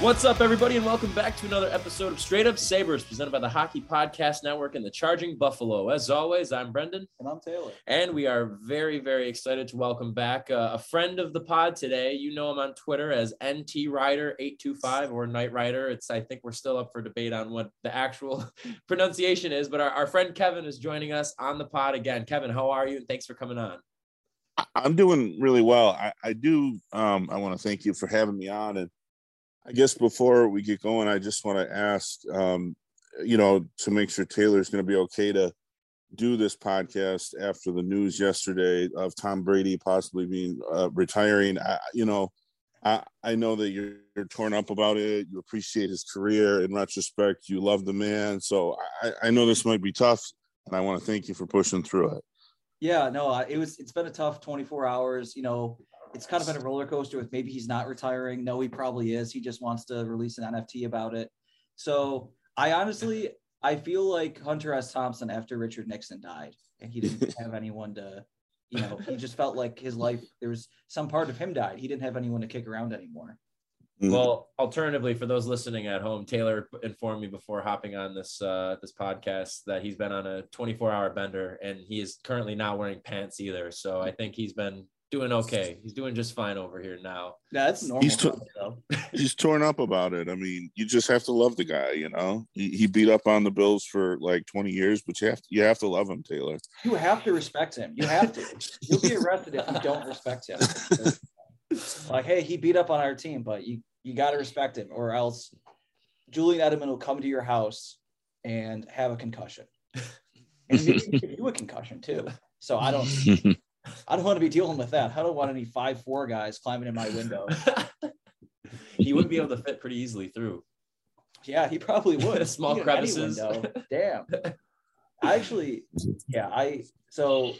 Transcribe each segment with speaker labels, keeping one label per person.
Speaker 1: What's up, everybody, and welcome back to another episode of Straight Up Sabres, presented by the Hockey Podcast Network and the Charging Buffalo. As always, I'm Brendan.
Speaker 2: And I'm Taylor.
Speaker 1: And we are very, very excited to welcome back uh, a friend of the pod today. You know him on Twitter as NT Rider825 or Night Rider. It's I think we're still up for debate on what the actual pronunciation is, but our, our friend Kevin is joining us on the pod again. Kevin, how are you? And thanks for coming on.
Speaker 3: I'm doing really well. I, I do um, I want to thank you for having me on and I guess before we get going, I just want to ask, um, you know, to make sure Taylor's going to be okay to do this podcast after the news yesterday of Tom Brady possibly being uh, retiring. I, you know, I, I know that you're, you're, torn up about it. You appreciate his career. In retrospect, you love the man. So I, I know this might be tough, and I want to thank you for pushing through it.
Speaker 2: Yeah, no, uh, it was. It's been a tough 24 hours. You know, it's kind of been a roller coaster with maybe he's not retiring. No, he probably is. He just wants to release an NFT about it. So I honestly, I feel like Hunter S. Thompson after Richard Nixon died and he didn't have anyone to, you know, he just felt like his life, there was some part of him died. He didn't have anyone to kick around anymore.
Speaker 1: Mm-hmm. Well, alternatively, for those listening at home, Taylor informed me before hopping on this uh, this podcast that he's been on a 24 hour bender and he is currently not wearing pants either. So I think he's been doing okay. He's doing just fine over here now.
Speaker 2: Yeah, that's normal.
Speaker 3: He's, to- he's torn up about it. I mean, you just have to love the guy. You know, he, he beat up on the Bills for like twenty years, but you have to you have to love him, Taylor.
Speaker 2: You have to respect him. You have to. You'll be arrested if you don't respect him. like, hey, he beat up on our team, but you you got to respect him, or else Julian Edelman will come to your house and have a concussion, and maybe give you a concussion too. So I don't. I don't want to be dealing with that. I don't want any five four guys climbing in my window.
Speaker 1: he would be able to fit pretty easily through.
Speaker 2: Yeah, he probably would.
Speaker 1: Small crevices.
Speaker 2: Damn. I actually, yeah, I so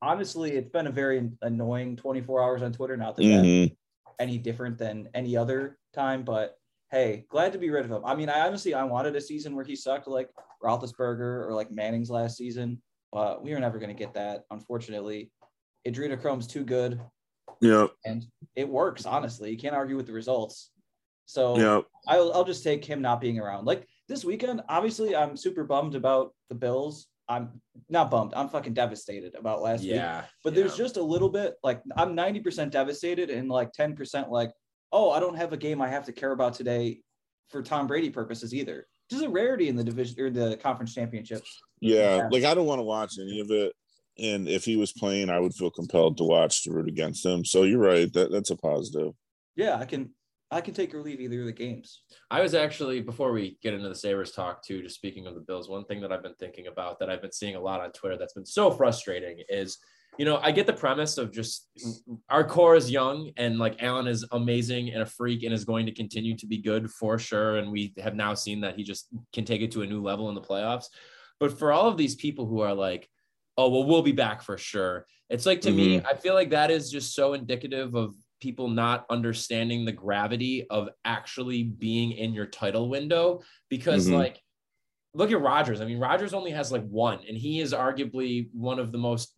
Speaker 2: honestly, it's been a very annoying 24 hours on Twitter. Not that mm-hmm. any different than any other time, but hey, glad to be rid of him. I mean, I honestly I wanted a season where he sucked like Roethlisberger or like Manning's last season, but we were never going to get that, unfortunately. Adrenochrome's too good.
Speaker 3: Yeah.
Speaker 2: And it works, honestly. You can't argue with the results. So
Speaker 3: yeah.
Speaker 2: I'll, I'll just take him not being around. Like this weekend, obviously, I'm super bummed about the Bills. I'm not bummed. I'm fucking devastated about last
Speaker 1: yeah,
Speaker 2: week. But
Speaker 1: yeah.
Speaker 2: there's just a little bit like I'm 90% devastated and like 10% like, oh, I don't have a game I have to care about today for Tom Brady purposes either. This is a rarity in the division or the conference championships.
Speaker 3: Yeah, yeah. like I don't want to watch any of it and if he was playing, I would feel compelled to watch to root against him. So you're right. That that's a positive.
Speaker 2: Yeah, I can I can take or leave either of the games.
Speaker 1: I was actually before we get into the Sabres talk too, just speaking of the Bills, one thing that I've been thinking about that I've been seeing a lot on Twitter that's been so frustrating is you know, I get the premise of just our core is young and like Allen is amazing and a freak and is going to continue to be good for sure. And we have now seen that he just can take it to a new level in the playoffs. But for all of these people who are like, oh well we'll be back for sure it's like to mm-hmm. me i feel like that is just so indicative of people not understanding the gravity of actually being in your title window because mm-hmm. like look at Rodgers. I mean, Rodgers only has like one, and he is arguably one of the most,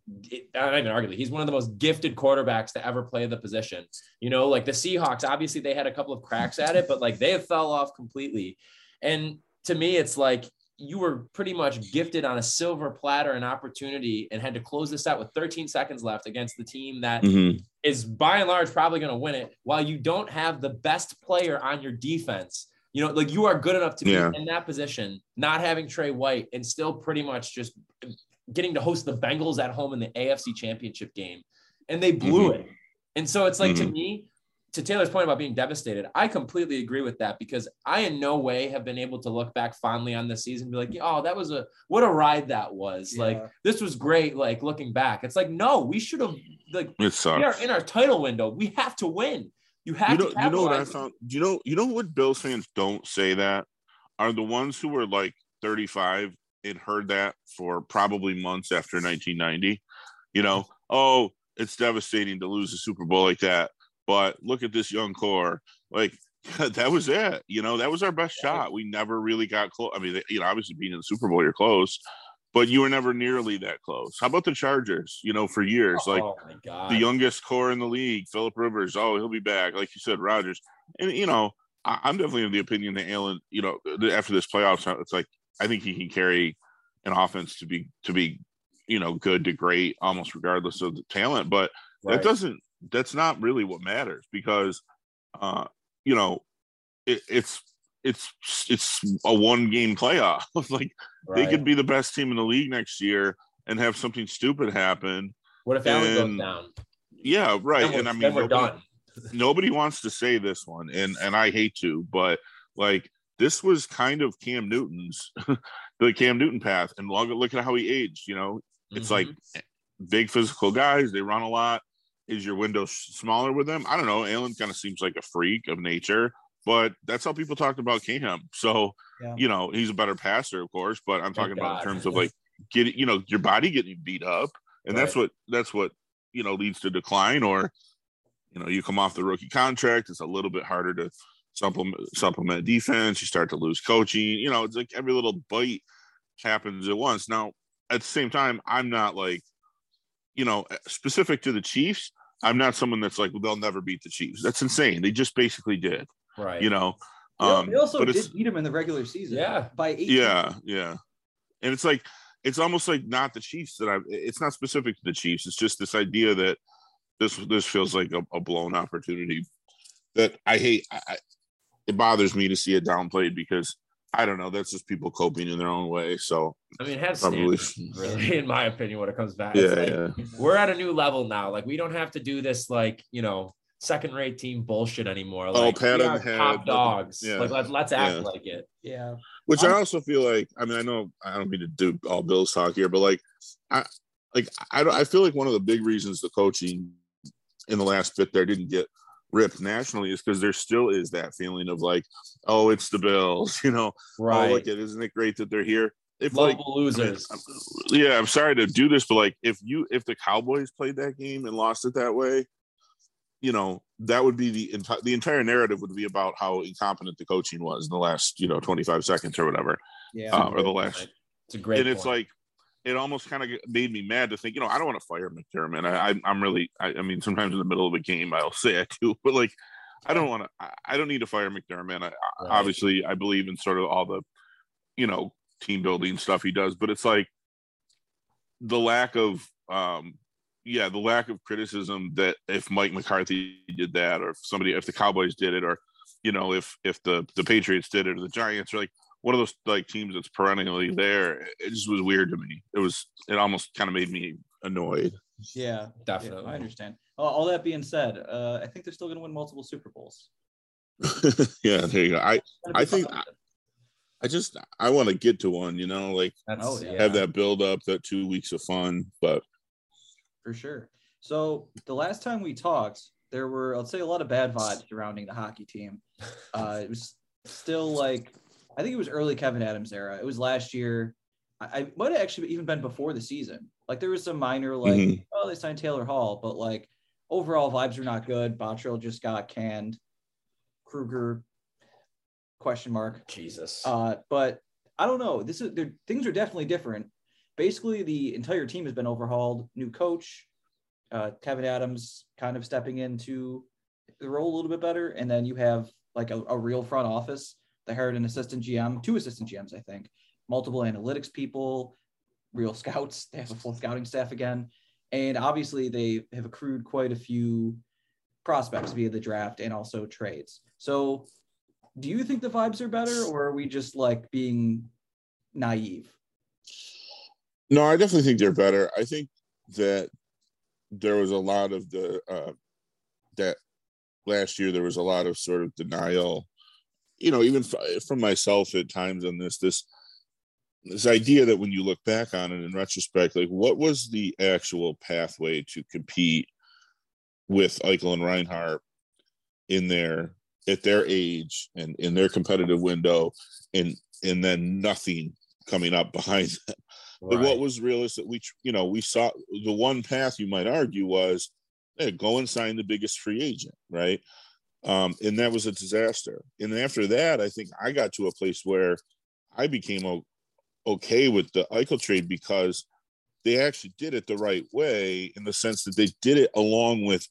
Speaker 1: not even arguably, he's one of the most gifted quarterbacks to ever play the position. You know, like the Seahawks, obviously they had a couple of cracks at it, but like they fell off completely. And to me, it's like you were pretty much gifted on a silver platter an opportunity and had to close this out with 13 seconds left against the team that
Speaker 3: Mhm.
Speaker 1: is by and large probably going to win it while you don't have the best player on your defense. You know, like you are good enough to be
Speaker 3: Yeah.
Speaker 1: in that position, not having Tre White and still pretty much just getting to host the Bengals at home in the AFC championship game. And they blew
Speaker 3: Mhm.
Speaker 1: it. And so it's like to
Speaker 3: Mhm.
Speaker 1: me, to Taylor's point about being devastated, I completely agree with that because I in no way have been able to look back fondly on this season and be like, oh, that was a what a ride that was. Like this was great. Like looking back, it's like, no, we should have like
Speaker 3: It sucks.
Speaker 1: we are in our title window. We have to win. You have
Speaker 3: you know,
Speaker 1: to
Speaker 3: you know what I found? You know, you know what Bills fans don't say that are the ones who were like 35 and heard that for probably months after 1990. You know, oh, it's devastating to lose a Super Bowl like that, but look at this young core. Like that was it. You know, that was our best shot. We never really got close. I mean, you know, obviously being in the Super Bowl, you're close, but you were never nearly that close. How about the Chargers? You know, for years, oh, like
Speaker 1: oh god,
Speaker 3: the youngest core in the league, Philip Rivers. Oh, he'll be back. Like you said, Rodgers. And you know, I, I'm definitely of the opinion that Allen. You know, uh, the- after this playoffs, uh, it's like I think he can carry an offense to be to be, you know, good to great, almost regardless of the talent. But
Speaker 1: Right.
Speaker 3: that doesn't. That's not really what matters because, uh, you know, it, it's it's it's a one game playoff. like they could be the best team in the league next year and have something stupid happen.
Speaker 1: What if Allen goes down?
Speaker 3: Yeah, right.
Speaker 1: Then
Speaker 3: and I mean, nobody-
Speaker 1: done.
Speaker 3: nobody wants to say this one and and i hate to but like this was kind of cam newton's the cam newton path and look, look at how he aged you know it's like
Speaker 1: Mhm.
Speaker 3: big physical guys they run a lot is your window smaller with them? I don't know. Allen kind of seems like a freak of nature but that's how people talked about cam so
Speaker 2: Yeah.
Speaker 3: you know he's a better passer of course but i'm talking about
Speaker 1: God.
Speaker 3: in terms of like getting you know your body getting beat up and that's what that's what you know leads to decline or you know you come off the rookie contract it's a little bit harder to supplement supplement defense you start to lose coaching you know it's like every little bite happens at once. Now at the same time i'm not like you know specific to the chiefs i'm not someone that's like well, they'll never beat the chiefs that's insane they just basically did
Speaker 1: right.
Speaker 3: you know um
Speaker 2: they also
Speaker 3: but
Speaker 2: did
Speaker 3: it's
Speaker 2: beat him in the regular season.
Speaker 1: Yeah.
Speaker 2: By eight.
Speaker 3: yeah yeah and it's like it's almost like not the chiefs that i it's not specific to the chiefs it's just this idea that this this feels like a, a blown opportunity that i hate I, I, it bothers me to see it downplayed because i don't know that's just people coping in their own way so
Speaker 1: I mean, have
Speaker 3: probably
Speaker 1: standards, really, in my opinion, when it comes back.
Speaker 3: Yeah
Speaker 1: like,
Speaker 3: yeah
Speaker 1: We're at a new level now. Like we don't have to do this like, you know, second rate team bullshit anymore.
Speaker 3: Oh,
Speaker 1: Like
Speaker 3: pat
Speaker 1: we
Speaker 3: on
Speaker 1: are
Speaker 3: the head,
Speaker 1: top dogs.
Speaker 3: yeah.
Speaker 1: Like let's let's act
Speaker 3: Yeah.
Speaker 1: like it.
Speaker 2: Yeah.
Speaker 3: which i um, also feel like i mean i know i don't mean to do all bills talk here but like i like i i feel like one of the big reasons the coaching in the last bit there didn't get ripped nationally is because there still is that feeling of like oh it's the bills you know? Oh look it isn't it great that they're here? If like
Speaker 1: losers.
Speaker 3: I mean, yeah i'm sorry to do this but like if you if the cowboys played that game and lost it that way you know that would be the entire the entire narrative would be about how incompetent the coaching was in the last you know 25 seconds or whatever.
Speaker 2: Yeah.
Speaker 3: uh, or the last
Speaker 1: it's a great
Speaker 3: and it's like it almost kind of made me mad to think you know i don't want to fire mcdermott I, I i'm really I, I mean sometimes in the middle of a game i'll say i do but like i don't want to I, don't need to fire mcdermott I-
Speaker 1: Right.
Speaker 3: obviously i believe in sort of all the you know team building stuff he does but it's like the lack of um yeah the lack of criticism that if mike mccarthy did that or if somebody if the cowboys did it or you know if if the the patriots did it or the giants or like one of those like teams that's perennially there it just was weird to me it was it almost kind of made me annoyed
Speaker 2: Yeah.
Speaker 1: definitely.
Speaker 2: Yeah, I understand. All, all that being said, uh, I think they're still going to win multiple Super Bowls.
Speaker 3: yeah there you go i
Speaker 2: It's gonna be
Speaker 3: I think-
Speaker 2: something.
Speaker 3: i just i want to get to one you know like
Speaker 1: That's
Speaker 2: Oh, yeah.
Speaker 3: have that build up that two weeks of fun but
Speaker 2: for sure. So the last time we talked, there were let's say a lot of bad vibes surrounding the hockey team. Uh, it was still like I think it was early Kevyn Adams era. It was last year. I, I might have actually even been before the season. Like there was some minor like
Speaker 3: Mhm.
Speaker 2: oh they signed Taylor Hall, but like overall vibes are not good. Botterill just got canned. Krueger question mark.
Speaker 1: Jesus.
Speaker 2: Uh, but I don't know. This is there, things are definitely different. Basically, the entire team has been overhauled. New coach, uh, Kevyn Adams, kind of stepping into the role a little bit better, and then you have like a, a real front office. They hired an assistant GM, two assistant GMs, I think, multiple analytics people, real scouts. They have a full scouting staff again. And obviously, they have accrued quite a few prospects via the draft and also trades. So, do you think the vibes are better, or are we just like being naive?
Speaker 3: No, I definitely think they're better. I think that there was a lot of the uh, that last year there was a lot of sort of denial you know even from myself at times on this this this idea that when you look back on it in retrospect like what was the actual pathway to compete with Eichel and Reinhart in their at their age and in their competitive window and and then nothing coming up behind them right. what was realistic we you know we saw the one path you might argue was hey, go and sign the biggest free agent right um, and that was a disaster. And after that i think i got to a place where i became o- okay with the Eichel trade because they actually did it the right way in the sense that they did it along with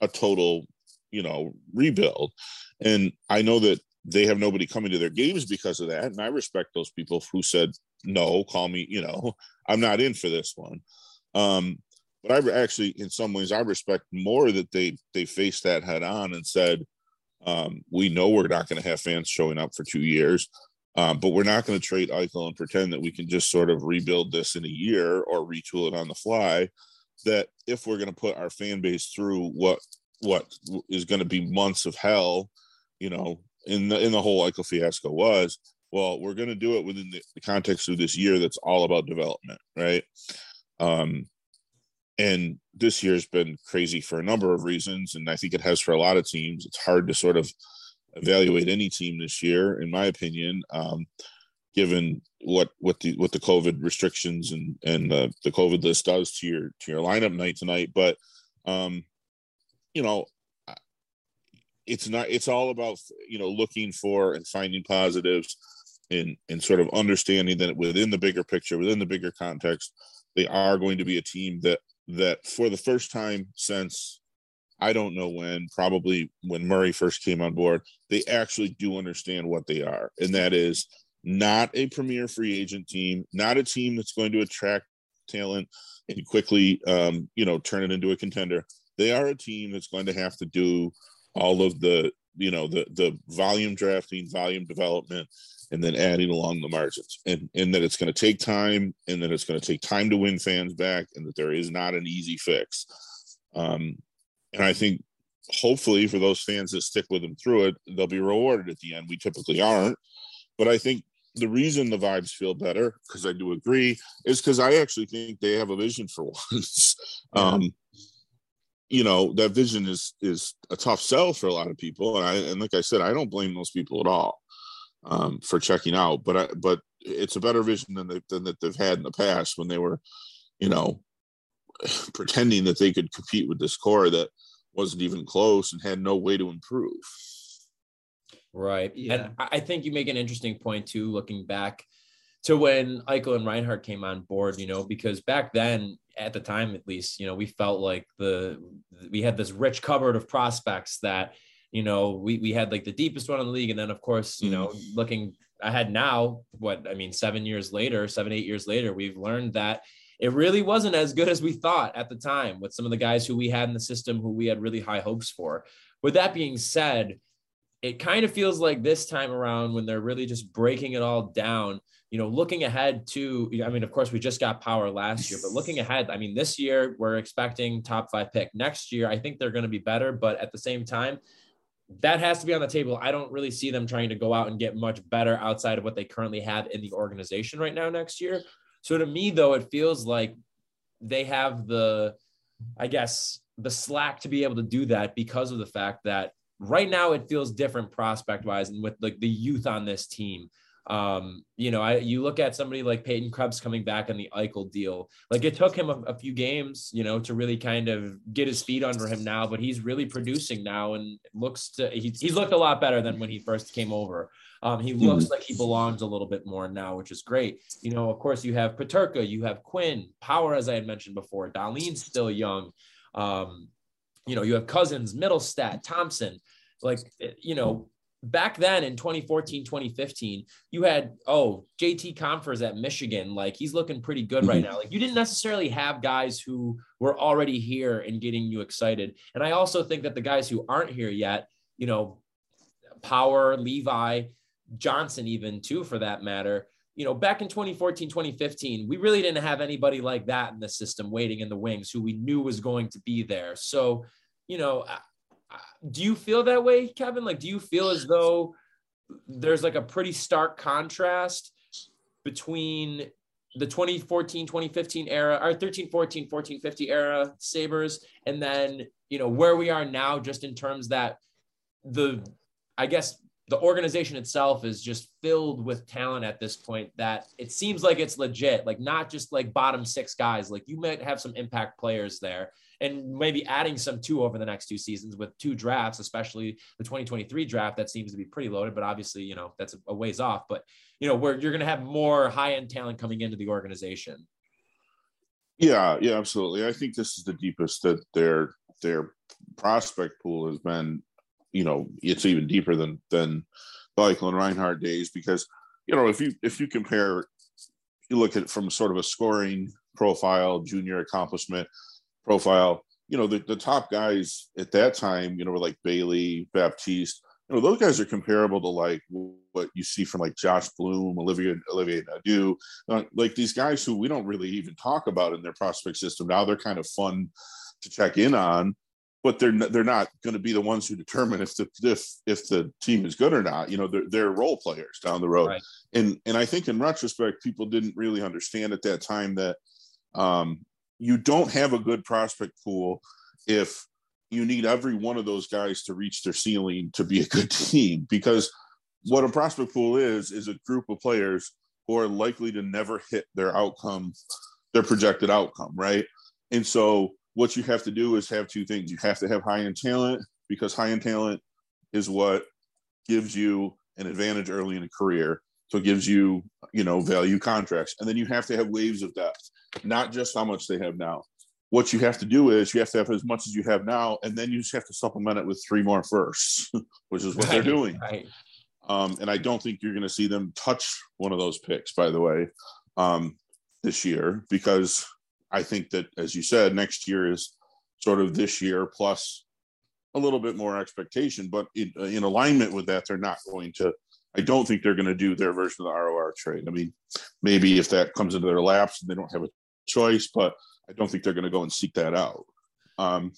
Speaker 3: a total you know rebuild. And i know that they have nobody coming to their games because of that. And i respect those people who said no call me you know i'm not in for this one. Um but i actually in some ways i respect more that they they faced that head on and said um, we know we're not going to have fans showing up for two years um, but we're not going to trade Eichel and pretend that we can just sort of rebuild this in a year or retool it on the fly. That if we're going to put our fan base through what what is going to be months of hell, you know, in the in the whole Eichel fiasco was, well, we're going to do it within the, the, context of this year that's all about development, right? Um, and this year's been crazy for a number of reasons, and I think it has for a lot of teams. It's hard to sort of evaluate any team this year, in my opinion, um, given what what the what the COVID restrictions and and the, COVID list does to your to your lineup night tonight. But um, you know, it's not. It's all about you know looking for and finding positives, and and sort of understanding that within the bigger picture, within the bigger context, they are going to be a team that that for the first time since I don't know when, probably when Murray first came on board, they actually do understand what they are. And that is not a premier free agent team, not a team that's going to attract talent and quickly, um, you know, turn it into a contender. They are a team that's going to have to do all of the, you know, the the volume drafting, volume development, and then adding along the margins. And and that it's going to take time, and that it's going to take time to win fans back, and that there is not an easy fix. Um, and I think hopefully for those fans that stick with them through it, they'll be rewarded at the end. We typically aren't, but I think the reason the vibes feel better, because I do agree, is because I actually think they have a vision for once. Um, you know that vision is is a tough sell for a lot of people, and I and like I said, I don't blame those people at all um, for checking out. But I, but it's a better vision than they, than that they've had in the past when they were, you know, pretending that they could compete with this core that wasn't even close and had no way to improve.
Speaker 1: Right. Yeah. And I think you make an interesting point too, looking back to when Eichel and Reinhart came on board, you know, because back then, at the time at least, you know, we felt like the we had this rich cupboard of prospects that, you know, we we had like the deepest one in the league. And then of course, you mm. know, looking ahead now, what I mean, seven years later, seven, eight years later, we've learned that it really wasn't as good as we thought at the time with some of the guys who we had in the system who we had really high hopes for. With that being said, it kind of feels like this time around when they're really just breaking it all down, you know, looking ahead to, I mean, of course, we just got power last year, but looking ahead, I mean, this year we're expecting top five pick. Next year, I think they're going to be better, but at the same time, that has to be on the table. I don't really see them trying to go out and get much better outside of what they currently have in the organization right now next year. So to me, though, it feels like they have the, I guess, the slack to be able to do that because of the fact that right now it feels different prospect wise and with like the youth on this team. Um, you know, I you look at somebody like Peyton Krebs coming back on the Eichel deal. Like it took him a, a, few games, you know, to really kind of get his feet under him now, but he's really producing now and looks to he, he's looked a lot better than when he first came over. Um, he hmm. looks like he belongs a little bit more now, which is great. You know, of course, you have Peterka, you have Quinn, Power, as I had mentioned before. Dahlin's still young. Um, you know, you have Cozens, Mittelstadt, Thompson. Like, you know, back then in 2014, 2015, you had, oh, JT Compher's at Michigan. Like he's looking pretty good right mm-hmm. now. Like you didn't necessarily have guys who were already here and getting you excited. And I also think that the guys who aren't here yet, you know, Power, Levi, Johnson, even too, for that matter, you know, back in 2014, 2015, we really didn't have anybody like that in the system waiting in the wings who we knew was going to be there. So, you know, do you feel that way, Kevin? Like, do you feel as though there's like a pretty stark contrast between the 2014 2015 era or 13 14 14 50 era sabres and then you know where we are now just in terms that the i guess the organization itself is just filled with talent at this point that it seems like it's legit like not just like bottom six guys like you might have some impact players there and maybe adding some two over the next two seasons with two drafts, especially the 2023 draft that seems to be pretty loaded, but obviously, you know, that's a ways off. But, you know, where you're going to have more high end talent coming into the organization.
Speaker 3: Yeah, yeah, absolutely. I think this is the deepest that their their prospect pool has been. You know, it's even deeper than than Eichel and Reinhart days because you know if you if you compare, you look at it from sort of a scoring profile, junior accomplishment profile, you know, the, the top guys at that time, you know, were like Bailey, Baptiste. You know, those guys are comparable to like what you see from like Josh Bloom, Olivier, Olivier Nadeau, uh, like these guys who we don't really even talk about in their prospect system. Now they're kind of fun to check in on, but they're they're not going to be the ones who determine if the if if the team is good or not. You know, they're they're role players down the road, right. and and I think in retrospect, people didn't really understand at that time that um, you don't have a good prospect pool if you need every one of those guys to reach their ceiling to be a good team because what a prospect pool is is a group of players who are likely to never hit their outcome their projected outcome right? And so what you have to do is have two things. You have to have high end talent because high end talent is what gives you an advantage early in a career. So it gives you you know value contracts. And then you have to have waves of depth not just how much they have now. What you have to do is you have to have as much as you have now, and then you just have to supplement it with three more firsts, which is what right, they're doing. Right. Um, and I don't think you're going to see them touch one of those picks, by the way, um, this year, because I think that, as you said, next year is sort of this year plus a little bit more expectation. But in, in alignment with that, they're not going to I don't think they're going to do their version of the ROR trade. I mean, maybe if that comes into their laps and they don't have a choice, but I don't think they're going to go and seek that out. Um,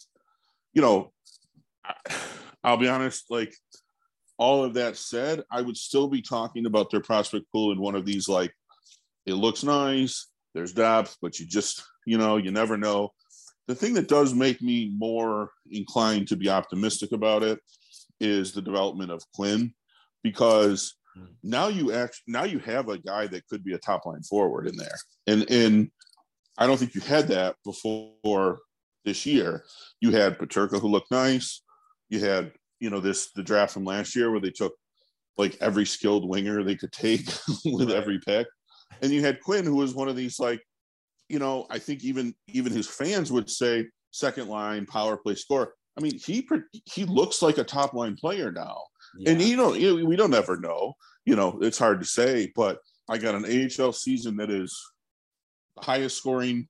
Speaker 3: you know, I'll be honest, like all of that said, I would still be talking about their prospect pool in one of these like it looks nice, there's depth, but you just, you know, you never know. The thing that does make me more inclined to be optimistic about it is the development of Quinn because hmm. now you act now you have a guy that could be a top line forward in there. And and I don't think you had that before this year. You had Peterka who looked nice. You had, you know, this the draft from last year where they took like every skilled winger they could take with right. every pick. And you had Quinn who was one of these like, you know, I think even even his fans would say second line power play score. I mean, he he looks like a top line player now. Yeah. And you know, you know, we don't ever know. You know, it's hard to say, but I got an AHL season that is highest scoring,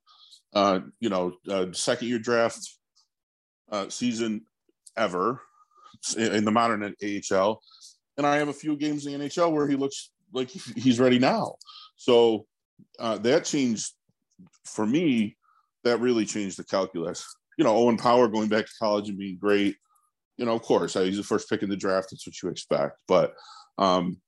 Speaker 3: uh, you know, uh, second year draft uh, season ever in the modern AHL. And I have a few games in the NHL where he looks like he's ready now. So uh, that changed for me. That really changed the calculus. You know, Owen Power going back to college and being great. You know, of course, he's the first pick in the draft. That's what you expect. But um,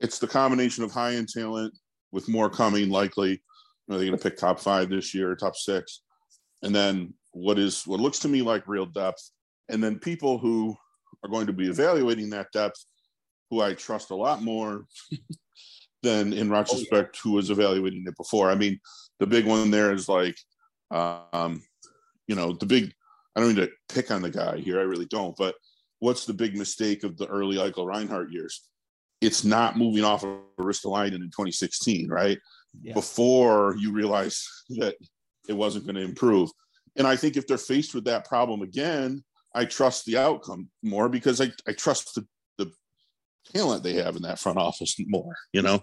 Speaker 3: it's the combination of high end talent with more coming likely are they going to pick top five this year, top six? And then what is what looks to me like real depth, and then people who are going to be evaluating that depth, who I trust a lot more than in retrospect oh, yeah. who was evaluating it before. I mean, the big one there is like, um, you know, the big. I don't mean to pick on the guy here. I really don't. But what's the big mistake of the early Eichel Reinhart years? It's not moving off of Ristolainen in 2016, right? Yeah. before you realize that it wasn't going to improve. And I think if they're faced with that problem again, I trust the outcome more because I, I trust the, the talent they have in that front office more, you know?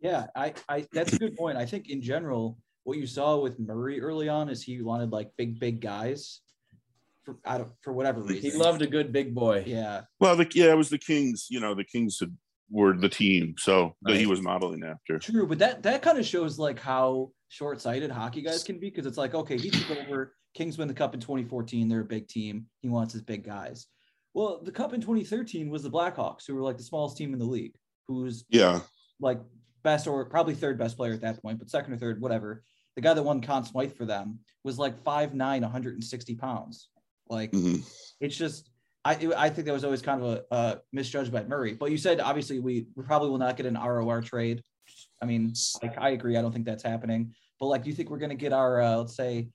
Speaker 2: Yeah, I, I that's a good point. I think in general, what you saw with Murray early on is he wanted like big, big guys for I don't for whatever reason.
Speaker 1: He loved a good big boy.
Speaker 2: Yeah.
Speaker 3: Well, the, yeah, it was the Kings. You know, the Kings had, were the team, so that he was modeling after.
Speaker 2: True, but that that kind of shows like how short-sighted hockey guys can be because it's like, okay, he took over Kings win the cup in 2014. They're a big team. He wants his big guys. Well, the cup in 2013 was the Blackhawks, who were like the smallest team in the league, who's
Speaker 3: Yeah,
Speaker 2: like best or probably third best player at that point, but second or third, whatever. The guy that won Conn Smythe for them was like 5'9, 160 pounds. Like
Speaker 3: mhm.
Speaker 2: it's just I I think that was always kind of a, a misjudged by Murray. But you said obviously we, we probably will not get an ROR trade. I mean, like I agree. I don't think that's happening. But like, do you think we're gonna get our uh, let's say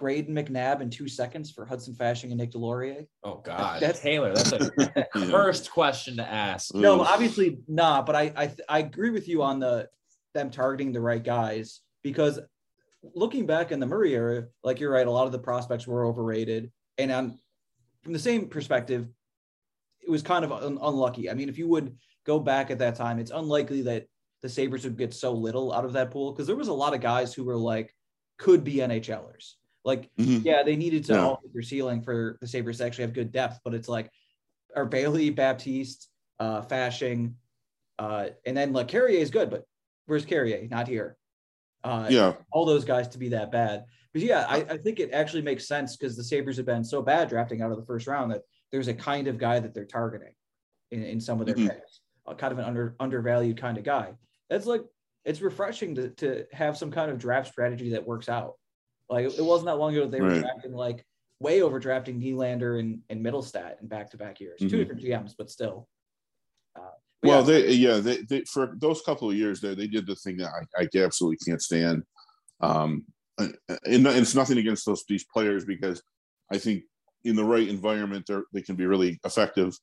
Speaker 2: Brayden McNabb in two seconds for Hudson Fasching and Nick Deslauriers?
Speaker 1: Oh God,
Speaker 2: That's-
Speaker 1: Taylor, that's a first question to ask.
Speaker 2: No,
Speaker 3: Ugh.
Speaker 2: obviously not. But I I, I agree with you on the them targeting the right guys because looking back in the Murray era, like you're right, a lot of the prospects were overrated. And on from the same perspective, it was kind of un- unlucky. I mean, if you would go back at that time, it's unlikely that the Sabres would get so little out of that pool because there was a lot of guys who were like could be NHLers. Like,
Speaker 3: Mhm.
Speaker 2: yeah, they needed to hit their ceiling for the Sabres to actually have good depth, but it's like our Bailey, Baptiste, uh, Fasching, uh, and then like Carrier is good, but where's Carrier? Not here. Uh,
Speaker 3: yeah,
Speaker 2: all those guys to be that bad. But yeah, I, I think it actually makes sense because the Sabres have been so bad drafting out of the first round that there's a kind of guy that they're targeting in, in some of their
Speaker 3: Mhm.
Speaker 2: picks, a kind of an under undervalued kind of guy. That's like it's refreshing to, to have some kind of draft strategy that works out. Like it wasn't that long ago they were drafting like way over drafting Nylander and, and Mittelstadt in back to back years. Two
Speaker 3: Mhm.
Speaker 2: different GMs, but still. Uh, but
Speaker 3: Well,
Speaker 2: yeah,
Speaker 3: they yeah they, they for those couple of years there they did the thing that I, I absolutely can't stand. Um, Uh, uh, and, and it's nothing against those these players because I think in the right environment they they can be really effective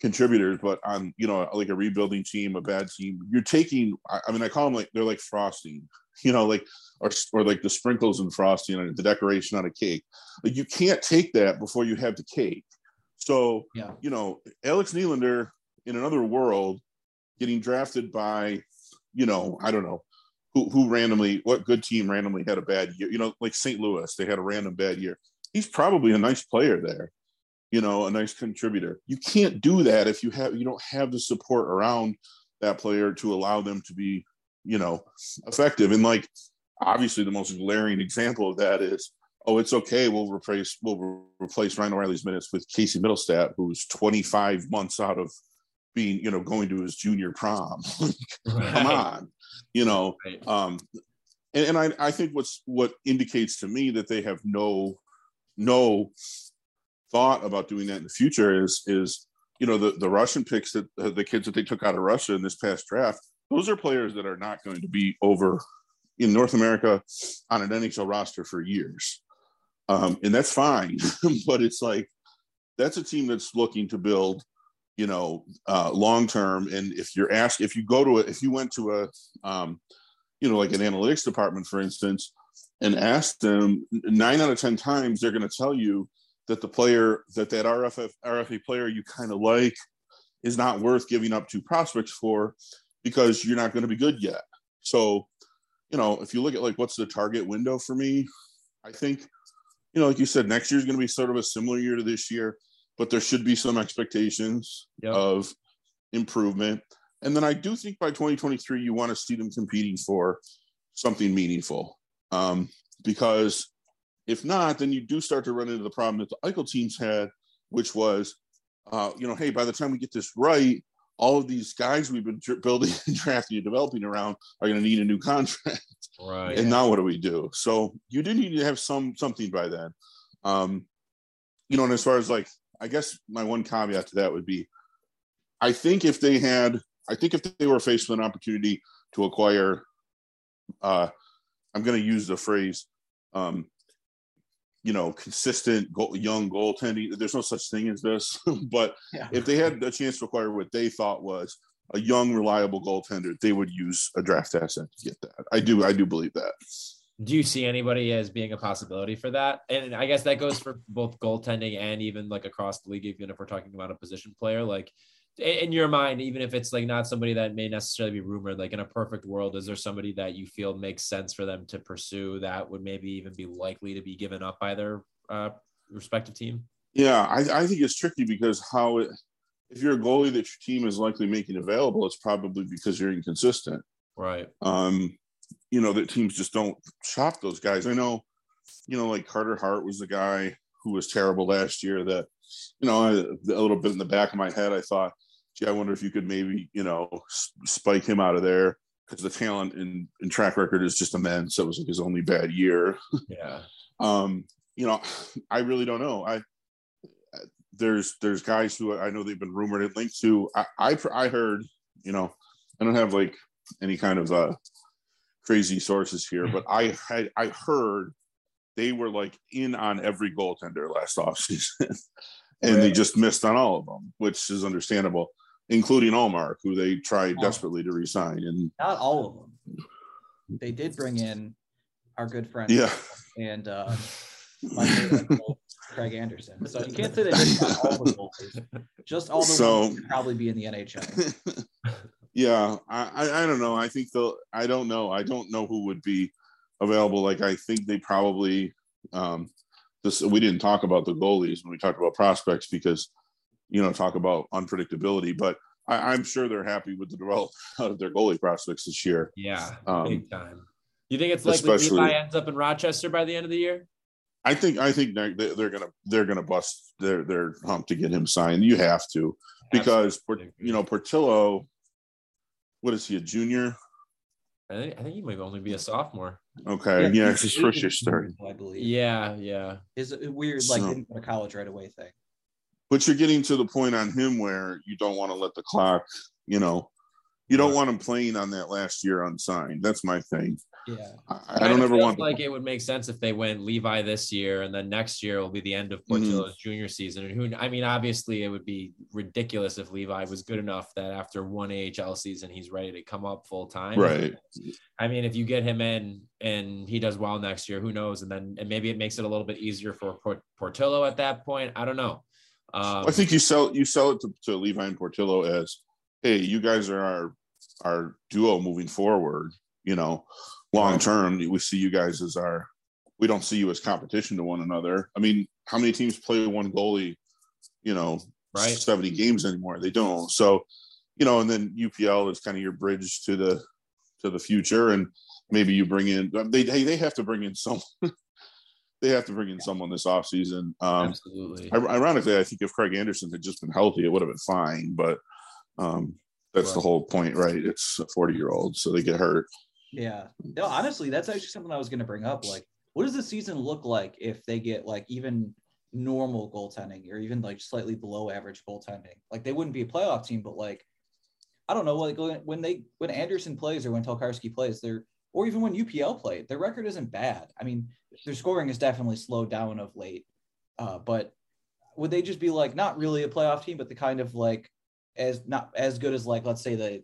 Speaker 3: contributors. But on you know like a rebuilding team, a bad team, you're taking. I, I mean, I call them like they're like frosting. You know, like or or like the sprinkles and frosting on the decoration on a cake. Like you can't take that before you have the cake. So
Speaker 2: Yeah.
Speaker 3: you know, Alex Nylander in another world getting drafted by, you know, I don't know who who randomly what good team randomly had a bad year. You know, like St. Louis, they had a random bad year. He's probably a nice player there, you know, a nice contributor. You can't do that if you have you don't have the support around that player to allow them to be, you know, effective. And like obviously the most glaring example of that is oh, it's okay. We'll replace we'll re- replace Ryan O'Reilly's minutes with Casey Mittelstadt, who's 25 months out of being, you know, going to his junior prom. Come on, you know.
Speaker 1: Right.
Speaker 3: Um, and, and I, I think what's what indicates to me that they have no no thought about doing that in the future is is you know the the Russian picks that uh, the kids that they took out of Russia in this past draft. Those are players that are not going to be over in North America on an NHL roster for years, um, and that's fine. but it's like that's a team that's looking to build, you know, uh, long term. And if you're asked, if you go to a, if you went to a, um, you know, like an analytics department, for instance, and asked them, nine out of ten times they're going to tell you that the player that that RFF RFA player you kind of like is not worth giving up two prospects for because you're not going to be good yet. So, you know, if you look at like what's the target window for me, I think, you know, like you said, next year is going to be sort of a similar year to this year, but there should be some expectations
Speaker 1: Yep.
Speaker 3: of improvement. And then I do think by 2023, you want to see them competing for something meaningful. Um, because if not, then you do start to run into the problem that the Eichel teams had, which was, uh, you know, hey, by the time we get this right, all of these guys we've been dr- building and drafting and developing around are going to need a new contract.
Speaker 1: Right.
Speaker 3: And now what do we do? So you do need to have some something by then. Um, you know, and as far as like, I guess my one caveat to that would be, I think if they had, I think if they were faced with an opportunity to acquire, uh, I'm going to use the phrase, um, you know, consistent goal, young goaltending. There's no such thing as this, but
Speaker 2: Yeah.
Speaker 3: if they had a chance to acquire what they thought was a young, reliable goaltender, they would use a draft asset to get that. I do, I do believe that.
Speaker 1: Do you see anybody as being a possibility for that? And I guess that goes for both goaltending and even like across the league, even if we're talking about a position player. Like in your mind, even if it's like not somebody that may necessarily be rumored, like in a perfect world, is there somebody that you feel makes sense for them to pursue that would maybe even be likely to be given up by their uh, respective team?
Speaker 3: Yeah, I, I think it's tricky because how it, if you're a goalie that your team is likely making available, it's probably because you're inconsistent.
Speaker 1: Right.
Speaker 3: Um, you know, that teams just don't shop those guys. I know, you know, like Carter Hart was the guy who was terrible last year that, you know, I, a little bit in the back of my head, I thought, gee, I wonder if you could maybe, you know, spike him out of there because the talent and, and track record is just immense. That was like his only bad year.
Speaker 1: Yeah.
Speaker 3: um, you know, I really don't know. I, there's there's guys who I know they've been rumored and linked to. I, I I heard, you know, I don't have like any kind of uh crazy sources here, but I had I heard they were like in on every goaltender last offseason. and right. they just missed on all of them, which is understandable, including Ullmark, who they tried oh. desperately to resign. And
Speaker 2: not all of them. They did bring in our good friend,
Speaker 3: yeah,
Speaker 2: and uh, my Craig Anderson. So you can't say that just all the goalies, just all the so, ones probably be in the NHL.
Speaker 3: yeah, I, I, I don't know. I think the I don't know. I don't know who would be available. Like I think they probably um this we didn't talk about the goalies when we talked about prospects because you know talk about unpredictability, but I, am sure they're happy with the development of their goalie prospects this year.
Speaker 1: Yeah, um, big time. You think it's likely Levi ends up in Rochester by the end of the year?
Speaker 3: I think I think they're, they're gonna they're gonna bust their their hump to get him signed. You have to because Absolutely. you know Portillo. What is he a junior?
Speaker 1: I think, I think he might only be a sophomore.
Speaker 3: Okay, yeah, yeah his first year start.
Speaker 1: I believe. Yeah, yeah.
Speaker 2: Is a uh, weird like so, didn't go to college right away thing.
Speaker 3: But you're getting to the point on him where you don't want to let the clock, you know, you don't want him playing on that last year unsigned. That's my thing.
Speaker 2: Yeah,
Speaker 3: I, I don't ever want
Speaker 1: like it would make sense if they went Levi this year, and then next year will be the end of mm-hmm. Portillo's mm-hmm. junior season. And who, I mean, obviously, it would be ridiculous if Levi was good enough that after one AHL season, he's ready to come up full time.
Speaker 3: Right.
Speaker 1: I mean, if you get him in and he does well next year, who knows? And then and maybe it makes it a little bit easier for Port- Portillo at that point. I don't know.
Speaker 3: Um, I think you sell you sell it to, to Levi and Portillo as, hey, you guys are our our duo moving forward. You know, long term, we see you guys as our. We don't see you as competition to one another. I mean, how many teams play one goalie? You know,
Speaker 1: right?
Speaker 3: Seventy games anymore. They don't. So, you know, and then UPL is kind of your bridge to the to the future, and maybe you bring in. They they, they have to bring in some. they have to bring in someone this offseason. Um,
Speaker 1: Absolutely.
Speaker 3: Ironically, I think if Craig Anderson had just been healthy, it would have been fine. But um, that's right. the whole point, right? It's a 40 year old, so they get hurt.
Speaker 2: Yeah. No, honestly, that's actually something I was going to bring up. Like, what does the season look like if they get like even normal goaltending or even like slightly below average goaltending? Like, they wouldn't be a playoff team, but like, I don't know, like when they when Anderson plays or when Tokarski plays, they're or even when UPL played, their record isn't bad. I mean, their scoring is definitely slowed down of late. Uh, but would they just be like not really a playoff team, but the kind of like as not as good as like let's say the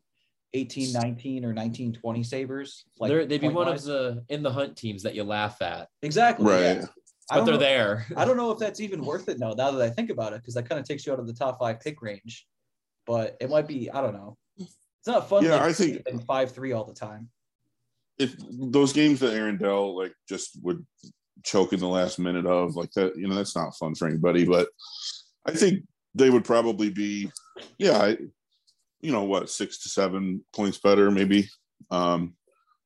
Speaker 2: 18 19 or 19 20 sabres
Speaker 1: like they're, they'd be one of the in the hunt teams that you laugh at.
Speaker 2: Exactly
Speaker 3: right. yeah.
Speaker 1: but they're
Speaker 2: know,
Speaker 1: there.
Speaker 2: I don't know if that's even worth it now now that i think about it because that kind of takes you out of the top five pick range. But it might be i don't know. It's not fun
Speaker 3: yeah i think
Speaker 2: five three all the time.
Speaker 3: if those games that aaron dell like just would choke in the last minute of like that you know that's not fun for anybody but i think they would probably be yeah I, you know what six to seven points better maybe um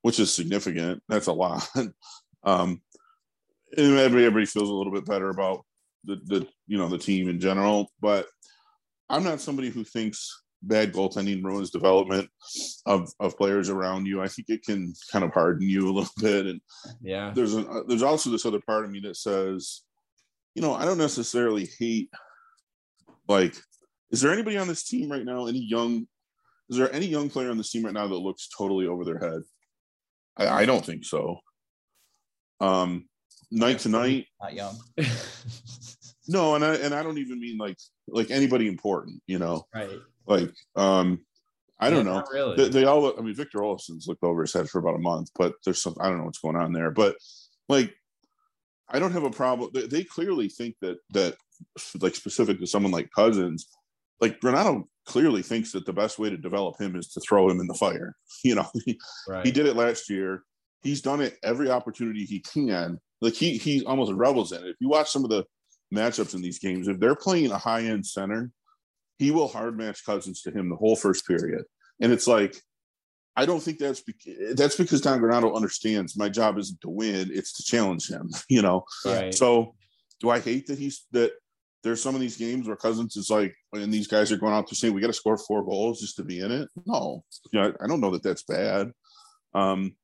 Speaker 3: which is significant. That's a lot. Um and everybody feels a little bit better about the, the you know the team in general but i'm not somebody who thinks bad goaltending ruins development of, of players around you. I think it can kind of harden you a little bit. And
Speaker 1: yeah.
Speaker 3: there's a there's also this other part of me that says you know i don't necessarily hate like is there anybody on this team right now? Any young? Is there any young player on this team right now that looks totally over their head? I, I don't think so. Um, night to night,
Speaker 2: not young.
Speaker 3: no, and I and I don't even mean like like anybody important. You know,
Speaker 1: right?
Speaker 3: Like, um, I don't
Speaker 1: Yeah,
Speaker 3: know.
Speaker 1: Really?
Speaker 3: They, they all. I mean, Victor Olofsson's looked over his head for about a month, but there's some. I don't know what's going on there, but like, I don't have a problem. They, they clearly think that that like specific to someone like Cozens, like Renato clearly thinks that the best way to develop him is to throw him in the fire. You know, he,
Speaker 1: right.
Speaker 3: he did it last year. He's done it every opportunity he can. Like he he almost revels in it. If you watch some of the matchups in these games, if they're playing a high end center, he will hard match Cozens to him the whole first period. And it's like, I don't think that's because that's because Don Granato understands my job isn't to win; it's to challenge him. You know.
Speaker 1: Right.
Speaker 3: So, do I hate that he's that? There's some of these games where Cozens is like, and these guys are going out to saying we got to score four goals just to be in it. No, you know, I don't know that that's bad. Um,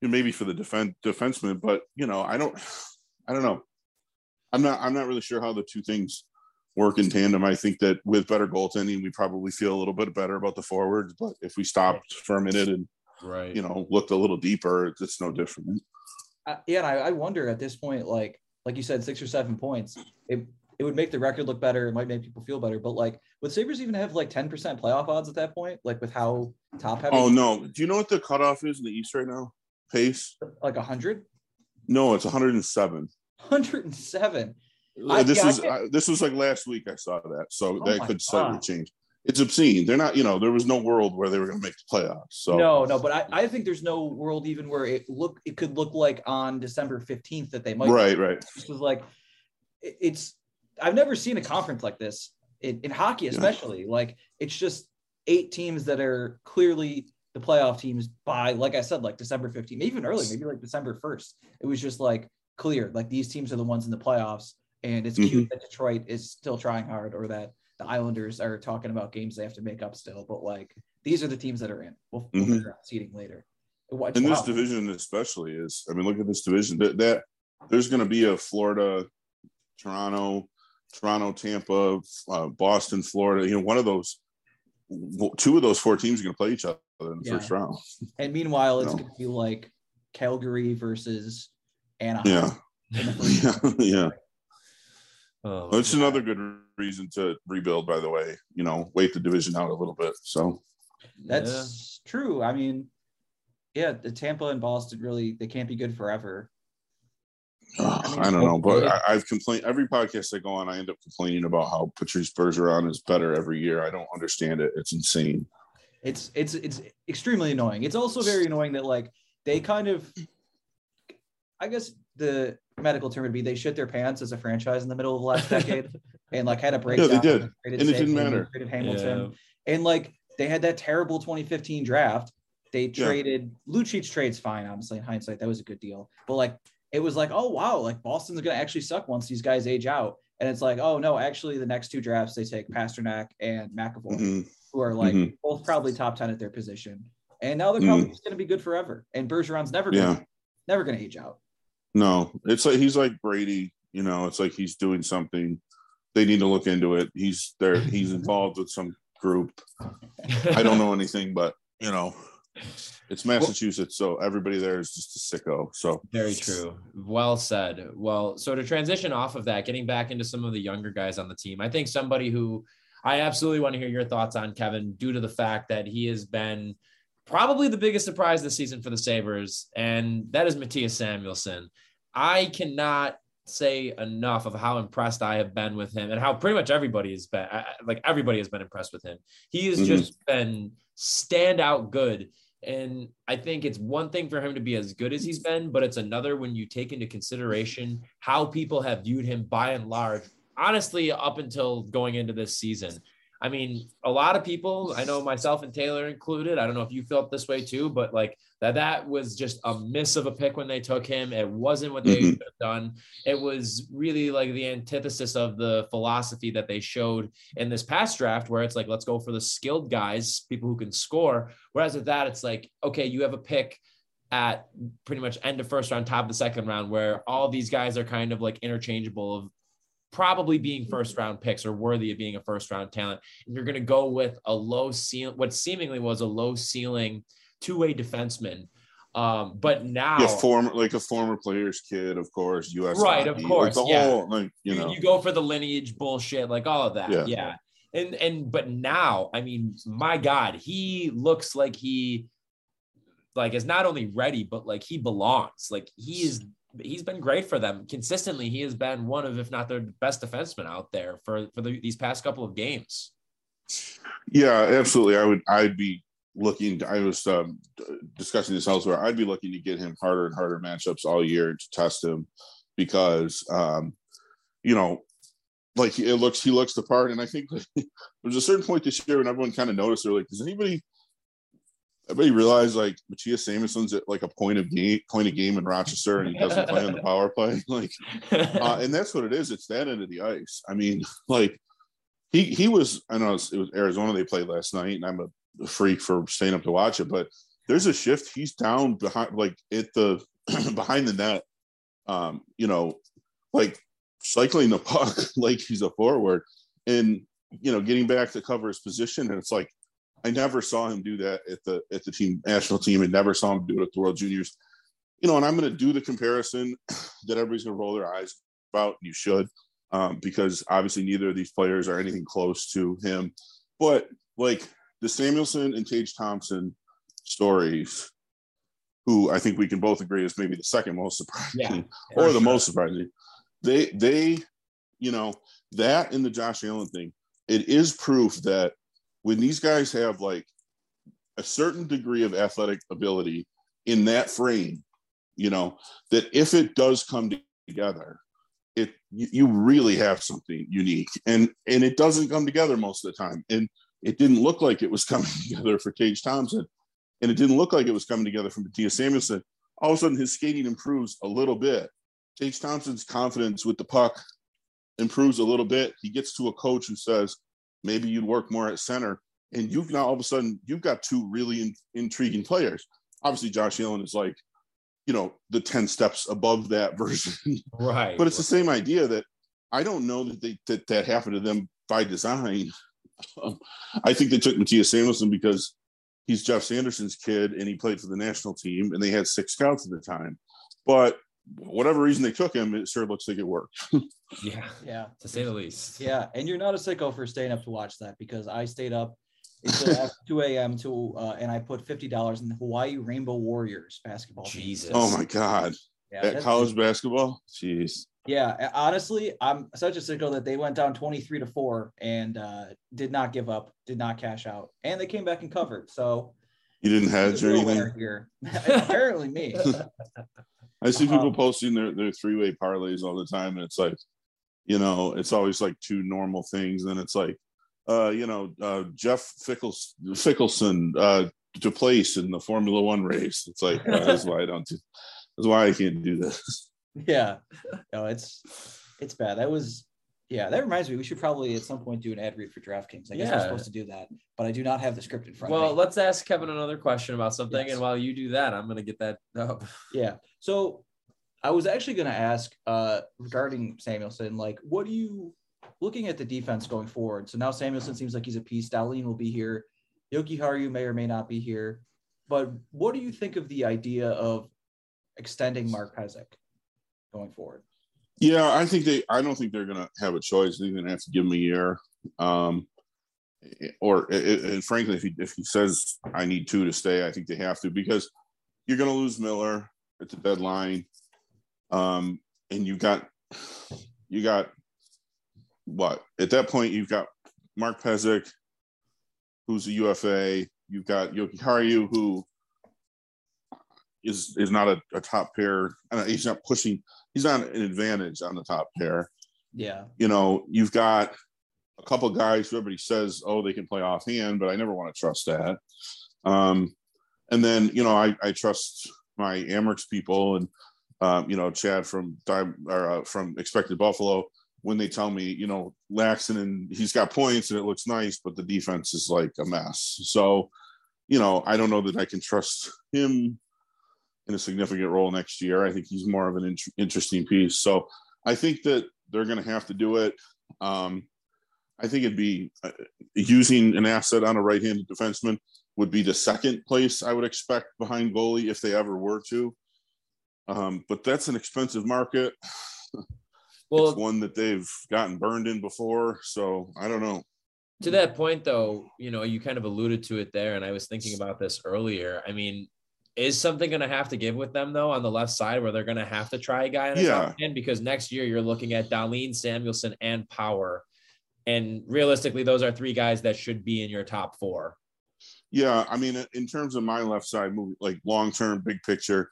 Speaker 3: maybe for the defense defenseman, but you know, I don't, I don't know. I'm not, I'm not really sure how the two things work in tandem. I think that with better goaltending, we probably feel a little bit better about the forwards. But if we stopped for a minute and
Speaker 1: right.
Speaker 3: you know looked a little deeper, it's, it's no different.
Speaker 2: Uh, yeah, and I, I wonder at this point, like like you said, six or seven points. It it would make the record look better. It might make people feel better. But like, would Sabres even have like ten percent playoff odds at that point? Like with how top heavy?
Speaker 3: Oh no! Do you know what the cutoff is in the East right now? Pace?
Speaker 2: Like hundred.
Speaker 3: No, it's 107.
Speaker 2: 107.
Speaker 3: Uh,
Speaker 2: I-
Speaker 3: this
Speaker 2: yeah, I
Speaker 3: was uh, this was like last week. I saw that, so
Speaker 2: Oh
Speaker 3: that could slightly
Speaker 2: God.
Speaker 3: change. It's obscene. They're not. You know, there was no world where they were going to make the playoffs. So
Speaker 2: No, no, but I, I think there's no world even where it look it could look like on December 15th that they might
Speaker 3: right, right.
Speaker 2: This was like it- it's I've never seen a conference like this in, in hockey, especially. Like it's just eight teams that are clearly the playoff teams by, like I said, like December 15th, even early, maybe like December 1st. It was just like clear, like these teams are the ones in the playoffs. And it's cute that Detroit is still trying hard or that the Islanders are talking about games they have to make up still. But like these are the teams that are in. We'll, we'll
Speaker 3: Mhm.
Speaker 2: figure out seating later. What-
Speaker 3: And this
Speaker 2: wow.
Speaker 3: division especially is. I mean, look at this division. That, that there's going to be a Florida, Toronto, Toronto, Tampa, uh, Boston, Florida. You know, one of those, two of those four teams are going to play each other in the
Speaker 2: Yeah.
Speaker 3: first round.
Speaker 2: And meanwhile, it's
Speaker 3: No.
Speaker 2: going to be like Calgary versus Anaheim.
Speaker 3: Yeah,
Speaker 2: in the first
Speaker 3: yeah, yeah.
Speaker 1: Oh,
Speaker 3: Well, it's another good reason to rebuild. By the way, you know, wait the division out a little bit. So
Speaker 2: That's true. I mean, yeah, the Tampa and Boston really they can't be good forever.
Speaker 3: uh,
Speaker 2: mean,
Speaker 3: I don't know, but I, I've complained every podcast I go on. I end up complaining about how Patrice Bergeron is better every year. I don't understand it. It's insane.
Speaker 2: It's it's it's extremely annoying. It's also very annoying that like they kind of, I guess the medical term would be they shit their pants as a franchise in the middle of the last decade and like had a breakdown.
Speaker 3: Yeah, they did.
Speaker 2: and
Speaker 3: And it didn't
Speaker 2: Seguin,
Speaker 3: matter.
Speaker 2: Traded Hamilton. And like they had that terrible 2015 draft. They
Speaker 3: Yeah.
Speaker 2: traded Lucic trades fine, honestly, in hindsight. That was a good deal. But like it was like, oh wow, like Boston's gonna actually suck once these guys age out. And it's like, oh no, actually the next two drafts they take Pastrnak and McAvoy,
Speaker 3: Mhm.
Speaker 2: who are like
Speaker 3: Mhm.
Speaker 2: both probably top 10 at their position. And now they're probably just gonna be good forever. And Bergeron's never gonna
Speaker 3: Mm. Yeah.
Speaker 2: never gonna age out.
Speaker 3: No, it's like he's like Brady. You know, it's like he's doing something. They need to look into it. He's there. He's involved with some group. I don't know anything, but you know, it's Massachusetts, so everybody there is just a sicko. So
Speaker 1: Very true. Well said. Well, so to transition off of that, getting back into some of the younger guys on the team, I think somebody who I absolutely want to hear your thoughts on, Kevin, due to the fact that he has been probably the biggest surprise this season for the Sabres, and that is Mattias Samuelsson. I cannot say enough of how impressed I have been with him and how pretty much everybody has been like everybody has been impressed with him. He has
Speaker 3: Mhm.
Speaker 1: just been standout good. And I think it's one thing for him to be as good as he's been, but it's another when you take into consideration how people have viewed him by and large, honestly, up until going into this season. I mean, a lot of people, I know myself and Taylor included, I don't know if you felt this way too, but like that, that was just a miss of a pick when they took him. It wasn't what they
Speaker 3: Mhm.
Speaker 1: should have done. It was really like the antithesis of the philosophy that they showed in this past draft, where it's like, let's go for the skilled guys, people who can score. Whereas with that, it's like, okay, you have a pick at pretty much end of first round, top of the second round, where all these guys are kind of like interchangeable of probably being first round picks or worthy of being a first round talent. And you're going to go with a low ceiling, what seemingly was a low ceiling two way defenseman. Um, but now,
Speaker 3: yeah, former like a former player's kid, of course. U.S.
Speaker 1: Right, of course,
Speaker 3: Like
Speaker 1: yeah.
Speaker 3: whole, like you
Speaker 1: you,
Speaker 3: know,
Speaker 1: you go for the lineage bullshit, like all of that.
Speaker 3: Yeah.
Speaker 1: Yeah. And and but now, I mean, my God, he looks like he like is not only ready, but like he belongs. Like he is he's been great for them consistently. He has been one of, if not their best defenseman out there for for the, these past couple of games.
Speaker 3: Yeah, absolutely. I would. I'd be looking. I was um, discussing this elsewhere. I'd be looking to get him harder and harder matchups all year to test him because, um, you know, like it looks. He looks the part, and I think there's a certain point this year when everyone kind of noticed. They're like, does anybody? Everybody realize like Mattias Samuelsson's at like a point of game, point of game in Rochester, and he doesn't play on the power play. Like, uh, and that's what it is. It's that end of the ice. I mean, like he he was I know it was, it was Arizona they played last night, and I'm a freak for staying up to watch it. But there's a shift. He's down behind, like at the behind the net. Um, you know, like cycling the puck like he's a forward, and you know, getting back to cover his position. And it's like I never saw him do that at the at the team national team, and never saw him do it at the World Juniors. You know, and I'm going to do the comparison that everybody's going to roll their eyes about. And you should um, because obviously neither of these players are anything close to him. But like the Samuelsson and Tage Thompson stories, who I think we can both agree is maybe the second most surprising yeah, or the sure. most surprising. They they, you know, that and the Josh Allen thing, it is proof that when these guys have like a certain degree of athletic ability in that frame, you know, that if it does come together, it you, really have something unique. And and it doesn't come together most of the time. And it didn't look like it was coming together for Tage Thompson. And it didn't look like it was coming together for Mattias Samuelsson. all of a sudden his skating improves a little bit. Tage Thompson's confidence with the puck improves a little bit. He gets to a coach who says maybe you'd work more at center and you've now all of a sudden you've got two really in, intriguing players. Obviously Josh Allen is like you know the 10 steps above that version.
Speaker 1: Right.
Speaker 3: But it's the same idea that i don't know that they that, that happened to them by design. Um, i think they took mattias samuelsson because he's jeff sanderson's kid and he played for the national team and they had six scouts at the time. But whatever reason they took him it sure looks like it worked
Speaker 1: yeah
Speaker 2: yeah
Speaker 1: to say the least
Speaker 2: yeah and you're not a sicko for staying up to watch that because i stayed up until 2 a.m. to uh, and I put fifty dollars in the Hawaii Rainbow Warriors basketball.
Speaker 1: Jesus!
Speaker 3: Team. Oh my God! Yeah, At college basketball, jeez.
Speaker 2: Yeah, honestly, I'm such a sicko that they went down twenty three to four and uh, did not give up, did not cash out, and they came back and covered. So
Speaker 3: you didn't hedge or anything
Speaker 2: here. Apparently, me.
Speaker 3: I see people um, posting their their three way parlays all the time, and it's like, you know, it's always like two normal things, and it's like uh, you know, uh, Jeff Fickles, Fickelson uh, to place in the Formula One race. It's like uh, that's why I don't do. That's why I can't do this.
Speaker 2: Yeah, no, it's it's bad. That was yeah. That reminds me, we should probably at some point do an ad read for DraftKings. I guess yeah. we're supposed to do that, but I do not have the script in front. Of me.
Speaker 1: Well, let's ask Kevin another question about something, yes. and while you do that, I'm gonna get that up.
Speaker 2: Yeah. So I was actually gonna ask uh, regarding Samuelsson. like, what do you looking at the defense going forward, so now Samuelsson seems like he's a piece. Dahlin will be here. Jokiharju may or may not be here. But what do you think of the idea of extending Mark Pysyk going forward?
Speaker 3: Yeah, I think they. I don't think they're going to have a choice. They're going to have to give him a year. Um, or and frankly, if he if he says I need two to stay, I think they have to because you're going to lose Miller at the deadline, um, and you got you got what at that point you've got Mark Pysyk, who's a UFA. You've got Yoki Haru, who is is not a, a top pair. he's not pushing. He's not an advantage on the top pair.
Speaker 2: Yeah.
Speaker 3: You know, you've got a couple guys who everybody says, oh, they can play offhand, but I never want to trust that. Um, and then you know, I I trust my Amerks people and um, you know Chad from or, uh, from Expected Buffalo when they tell me, you know, Laxton and he's got points and it looks nice, but the defense is like a mess. So, you know, I don't know that I can trust him in a significant role next year. I think he's more of an in- interesting piece. So I think that they're going to have to do it. Um, I think it'd be uh, using an asset on a right-handed defenseman would be the second place I would expect behind goalie if they ever were to. Um, but that's an expensive market. well, it's one that they've gotten burned in before. So I don't know.
Speaker 1: to that point though, you know, you kind of alluded to it there, and I was thinking about this earlier. I mean, is something going to have to give with them though on the left side where they're going to have to try a guy in a
Speaker 3: Yeah.
Speaker 1: top 10 because next year you're looking at Dahlin Samuelsson and Power. And realistically, those are three guys that should be in your top four.
Speaker 3: Yeah, I mean, in terms of my left side move, like long term, big picture,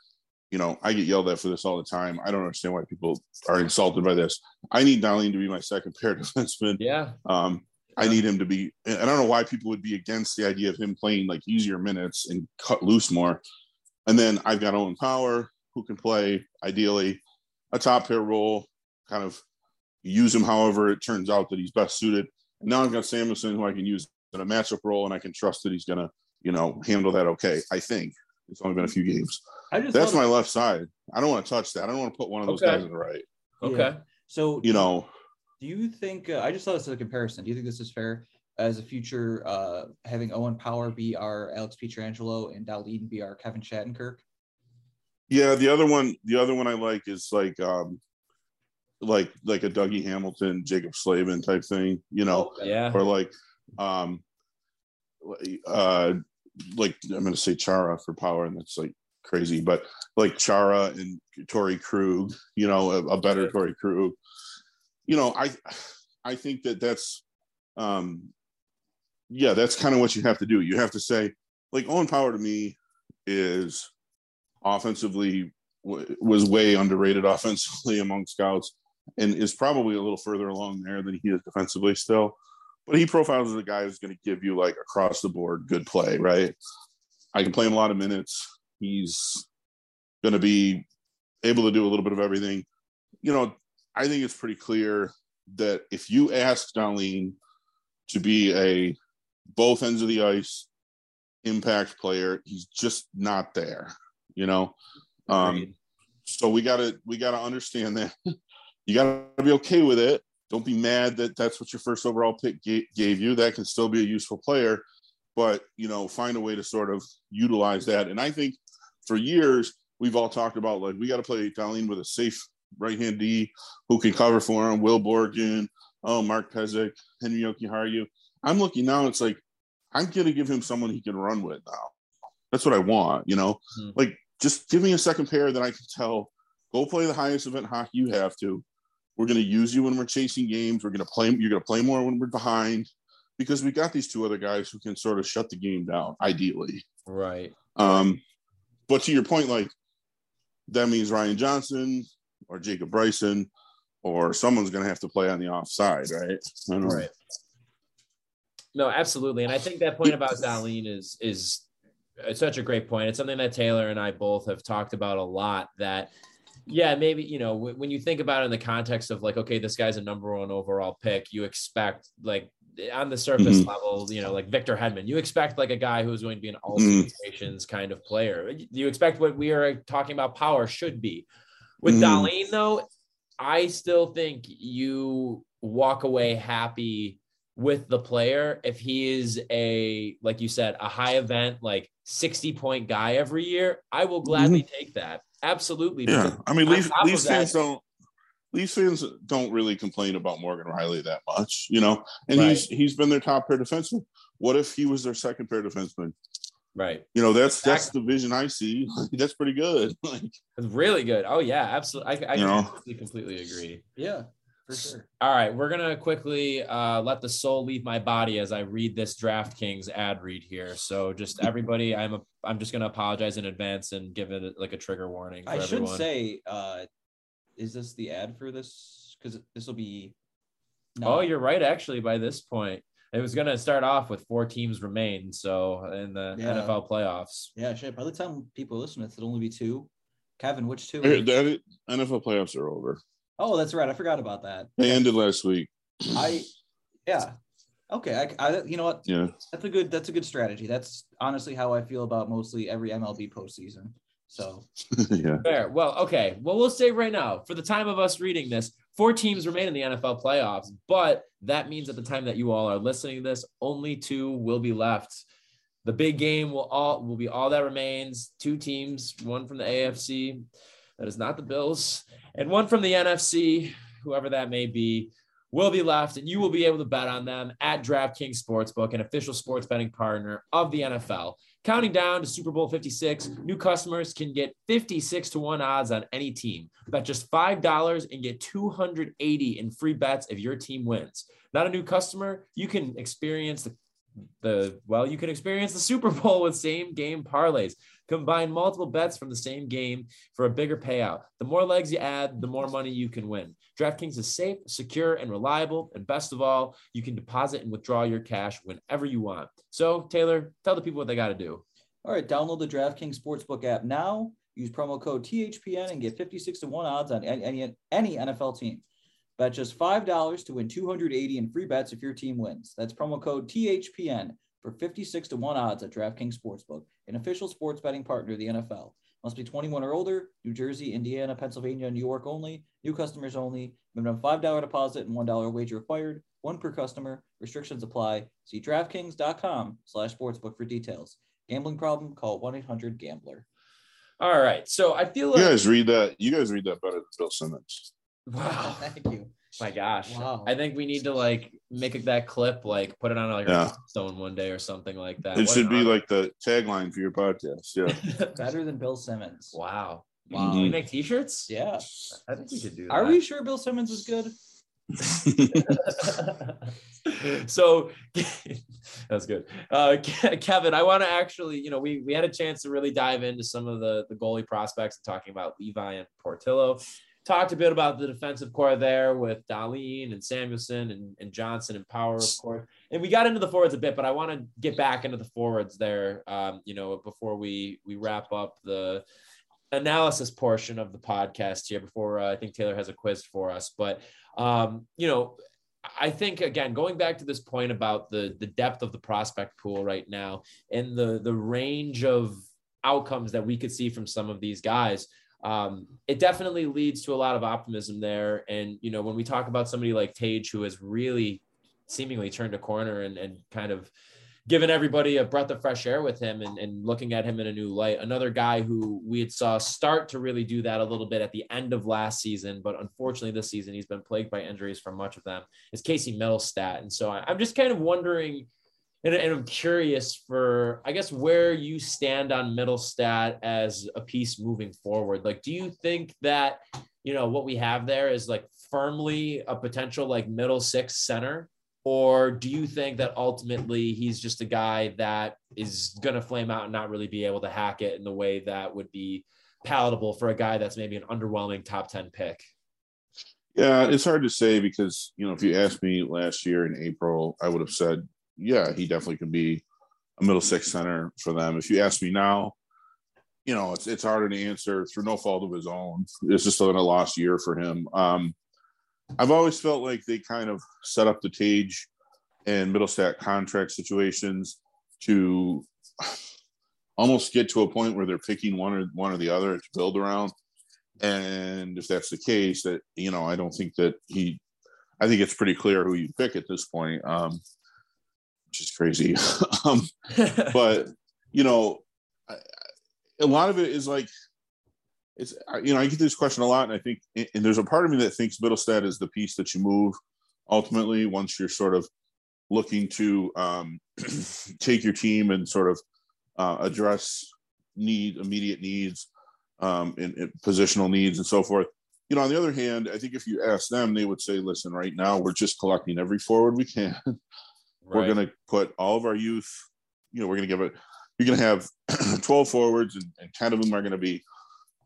Speaker 3: you know, I get yelled at for this all the time. I don't understand why people are insulted by this. I need Dahlin to be my second pair defenseman.
Speaker 1: Yeah.
Speaker 3: Um, I need him to be. I don't know why people would be against the idea of him playing like easier minutes and cut loose more. And then I've got Owen Power who can play ideally a top pair role, kind of use him however it turns out that he's best suited. And now I've got Samuelsson who I can use in a matchup role, and I can trust that he's gonna, you know, handle that okay. I think it's only been a few games.
Speaker 2: I just
Speaker 3: That's
Speaker 2: love-
Speaker 3: my left side. I don't want to touch that. I don't want to put one of those
Speaker 1: Okay.
Speaker 3: guys in the right.
Speaker 1: Okay.
Speaker 2: Yeah. So
Speaker 3: You know,
Speaker 2: do you think uh, I just thought this as a comparison? Do you think this is fair as a future uh, having Owen Power be our Alex Pietrangelo and Dahlin be our Kevin Shattenkirk?
Speaker 3: Yeah, the other one, the other one I like is like um like like a Dougie Hamilton, Jaccob Slavin type thing, you know,
Speaker 1: Yeah.
Speaker 3: or like um uh like I'm gonna say Chara for power, and that's like crazy, but like Chara and Torey Krug, you know, a, a better Torey Krug. You know, I I think that that's um yeah, that's kind of what you have to do. You have to say, like Owen Power to me is offensively was way underrated offensively among scouts and is probably a little further along there than he is defensively still. But he profiles as a guy who's going to give you like across the board good play, right? I can play him a lot of minutes. He's going to be able to do a little bit of everything. You know, I think it's pretty clear that if you ask Dahlin to be a both ends of the ice impact player, he's just not there. You know, um, so we gotta we gotta understand that you gotta be okay with it. Don't be mad that that's what your first overall pick ga- gave you. That can still be a useful player, but you know, find a way to sort of utilize that. And I think for years we've all talked about like we got to play Dahlin with a safe right hand D who can cover for him. Will Borgen, oh Mark Pysyk, Henri Jokiharju. I'm looking now. It's like I'm gonna give him someone he can run with now. That's what I want. You know,
Speaker 1: Hmm.
Speaker 3: like just give me a second pair that I can tell. Go play the highest event hockey you have to. We're going to use you when we're chasing games. We're going to play. You're going to play more when we're behind, because we got these two other guys who can sort of shut the game down. Ideally,
Speaker 1: Right.
Speaker 3: um, but to your point, like that means Ryan Johnson or Jacob Bryson or someone's going to have to play on the offside, right? I don't know.
Speaker 1: Right. No, absolutely. And I think that point about Dahlin is is it's such a great point. It's something that Taylor and I both have talked about a lot that yeah, maybe, you know, w- when you think about it in the context of like, okay, this guy's a number one overall pick, you expect like on the surface
Speaker 3: Mhm.
Speaker 1: level, you know, like Victor Hedman, you expect like a guy who's going to be an all
Speaker 3: Mhm.
Speaker 1: situations kind of player. You expect what we are talking about power should be. With
Speaker 3: Mhm.
Speaker 1: Dahlin, though, I still think you walk away happy with the player if he is a like you said a high event like 60 point guy every year i will gladly mm-hmm. take that absolutely
Speaker 3: Yeah, I mean,
Speaker 1: on
Speaker 3: Leafs,
Speaker 1: top of
Speaker 3: Leafs fans
Speaker 1: that-
Speaker 3: don't. Leafs fans don't really complain about Morgan Rielly that much, you know. And
Speaker 1: Right.
Speaker 3: he's he's been their top pair defenseman. What if he was their second pair defenseman?
Speaker 1: right
Speaker 3: You know, that's that's the vision I see. that's pretty good. Like,
Speaker 1: it's really good oh yeah absolutely i, I
Speaker 3: You know?
Speaker 1: completely, completely agree
Speaker 2: Yeah, for sure.
Speaker 1: all right we're gonna quickly uh, let the soul leave my body as i read this draftkings ad read here so just everybody i'm a i'm just gonna apologize in advance and give it like a trigger warning for
Speaker 2: I should
Speaker 1: everyone.
Speaker 2: say, uh, is this the ad for this? Because this will be.
Speaker 1: Oh, you're right. Actually, by this point, it was going to start off with four teams remain. So in the
Speaker 2: Yeah.
Speaker 1: NFL playoffs,
Speaker 2: Yeah, shit. By the time people listen, it'll only be two. Kevin, which two?
Speaker 3: that NFL playoffs are over.
Speaker 2: Oh, that's right. I forgot about that.
Speaker 3: They ended last week.
Speaker 2: I, yeah. Okay, I, I, you know what?
Speaker 3: Yeah.
Speaker 2: That's a good. That's a good strategy. That's honestly how I feel about mostly every MLB postseason. So
Speaker 3: yeah.
Speaker 1: fair. Well, okay. Well, we'll say right now, for the time of us reading this, four teams remain in the NFL playoffs. But that means at the time that you all are listening to this, only two will be left. The big game will all will be all that remains. Two teams, one from the AFC, that is not the Bills, and one from the NFC, whoever that may be, will be left, and you will be able to bet on them at DraftKings Sportsbook, an official sports betting partner of the NFL. Counting down to Super Bowl 56, new customers can get 56 to 1 odds on any team. Bet just $5 and get 280 in free bets if your team wins. Not a new customer, you can experience the the well, you can experience the Super Bowl with same game parlays. Combine multiple bets from the same game for a bigger payout. The more legs you add, the more money you can win. DraftKings is safe, secure, and reliable. And best of all, you can deposit and withdraw your cash whenever you want. So, Taylor, tell the people what they got to do.
Speaker 2: All right, download the DraftKings Sportsbook app now. Use promo code THPN and get 56 to 1 odds on any, any NFL team. Bet just $5 to win 280 in free bets if your team wins. That's promo code THPN for 56 to 1 odds at DraftKings Sportsbook, an official sports betting partner of the NFL. Must be 21 or older. New Jersey, Indiana, Pennsylvania, New York only. New customers only. Minimum $5 deposit and $1 wager required. One per customer. Restrictions apply. See DraftKings.com slash sportsbook for details. Gambling problem? Call 1-800-GAMBLER.
Speaker 1: All right. So I feel like
Speaker 3: You guys read that. You guys read that better than Bill Simmons.
Speaker 1: wow.
Speaker 2: Thank you.
Speaker 1: My gosh.
Speaker 2: Wow.
Speaker 1: I think we need to like make that clip, like put it on like
Speaker 3: Yeah.
Speaker 1: a stone one day or something like that.
Speaker 3: It
Speaker 1: What
Speaker 3: should be
Speaker 1: honor.
Speaker 3: like the tagline for your podcast. Yeah.
Speaker 2: Better than Bill Simmons.
Speaker 1: wow.
Speaker 2: Wow.
Speaker 1: Can we make t-shirts?
Speaker 2: Yeah.
Speaker 1: I think we could do that.
Speaker 2: Are we sure Bill Simmons is good?
Speaker 1: so that's good. Uh, Kevin, I want to actually, you know, we we had a chance to really dive into some of the the goalie prospects and talking about Levi and Portillo. Talked a bit about the defensive core there with Dahlin and Samuelsson and, and Johnson and Power, of course. And we got into the forwards a bit, but I want to get back into the forwards there. Um, you know, before we we wrap up the analysis portion of the podcast here before uh, I think Taylor has a quiz for us. But um, you know, I think again going back to this point about the the depth of the prospect pool right now and the the range of outcomes that we could see from some of these guys. Um, it definitely leads to a lot of optimism there. And you know, when we talk about somebody like Tage, who has really seemingly turned a corner and, and kind of given everybody a breath of fresh air with him and, and looking at him in a new light. Another guy who we had saw start to really do that a little bit at the end of last season, but unfortunately this season he's been plagued by injuries for much of them is Casey Mittelstadt. And so I, I'm just kind of wondering, and, and I'm curious for, I guess, where you stand on Mittelstadt as a piece moving forward. Like, do you think that, you know, what we have there is like firmly a potential like middle six center? Or do you think that ultimately he's just a guy that is going to flame out and not really be able to hack it in the way that would be palatable for a guy that's maybe an underwhelming top 10 pick?
Speaker 3: Yeah, it's hard to say because you know if you asked me last year in April, I would have said, yeah, he definitely could be a middle six center for them. If you ask me now, you know it's it's harder to answer through no fault of his own. It's just been a lost year for him. Um, I've always felt like they kind of set up the Tage and Mittelstadt contract situations to almost get to a point where they're picking one or one or the other to build around. And if that's the case, that you know, I don't think that he. I think it's pretty clear who you pick at this point, um, which is crazy. um, but you know, I, a lot of it is like it's you know I get this question a lot, and I think and there's a part of me that thinks Mittelstadt is the piece that you move ultimately once you're sort of looking to um, take your team and sort of uh, address need immediate needs um, and, and positional needs and so forth. You know, on the other hand, I think if you ask them, they would say, "Listen, right now we're just collecting every forward we can. we're going to put all of our youth. You know, we're going to give it. You're going to have 12 forwards, and, and 10 of them are going to be,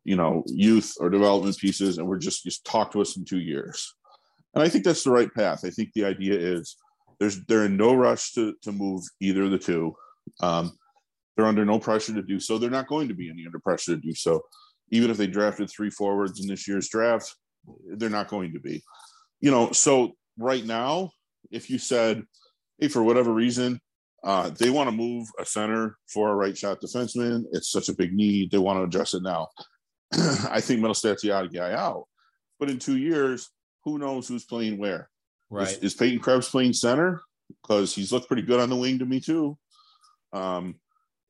Speaker 3: you know, youth or development pieces, and we're just just talk to us in two years. And I think that's the right path. I think the idea is there's they're in no rush to to move either of the two. Um, they're under no pressure to do so. They're not going to be any under pressure to do so. Even if they drafted three forwards in this year's draft, they're not going to be. You know, so right now, if you said, hey, for whatever reason, uh, they want to move a center for a right shot defenseman, it's such a big need. They want to address it now. I think Mittelstadt's the odd guy out. But in two years, who knows who's playing where?
Speaker 1: right.
Speaker 3: Is, is Peyton Krebs playing center? Because he's looked pretty good on the wing to me too. Um,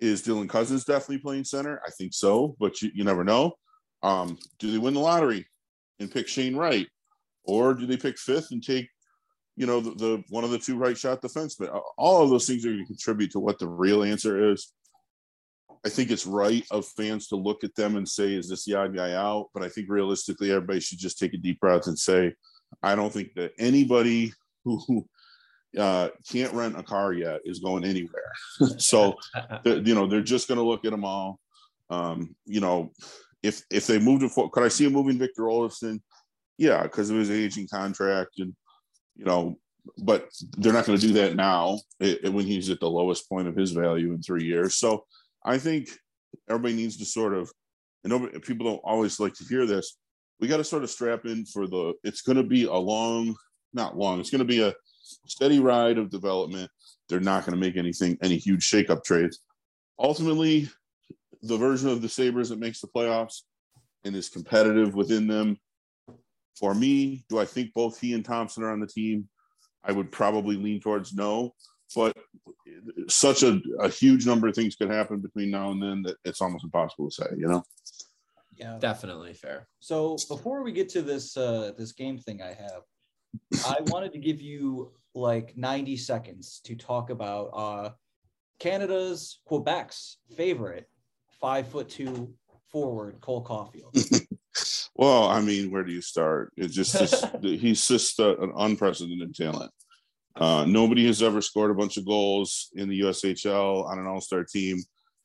Speaker 3: is Dylan Cozens definitely playing center? I think so, but you, you never know. Um, do they win the lottery and pick Shane Wright, or do they pick fifth and take you know, the, the one of the two right shot defensemen. All of those things are going to contribute to what the real answer is. I think it's right of fans to look at them and say, is this the odd guy out? But I think realistically, everybody should just take a deep breath and say, I don't think that anybody who uh, can't rent a car yet is going anywhere. so, you know, they're just going to look at them all. Um, you know, if if they moved it, for could I see a moving Victor Olofsson? Yeah, because of his aging contract, and you know, but they're not going to do that now it, when he's at the lowest point of his value in three years. So, I think everybody needs to sort of, and nobody, people don't always like to hear this. We got to sort of strap in for the. It's going to be a long, not long. It's going to be a steady ride of development. They're not going to make anything, any huge shakeup trades. Ultimately, the version of the Sabres that makes the playoffs and is competitive within them. For me, do I think both he and Thompson are on the team? I would probably lean towards no, but such a, a huge number of things could happen between now and then that it's almost impossible to say, you know?
Speaker 1: Yeah, definitely fair.
Speaker 2: So before we get to this uh, this game thing I have, I wanted to give you like 90 seconds to talk about uh, Canada's Quebec's favorite five foot two forward, Cole Caufield.
Speaker 3: well, I mean, where do you start? It's just, just he's just a, an unprecedented talent. Uh, nobody has ever scored a bunch of goals in the USHL on an All Star team.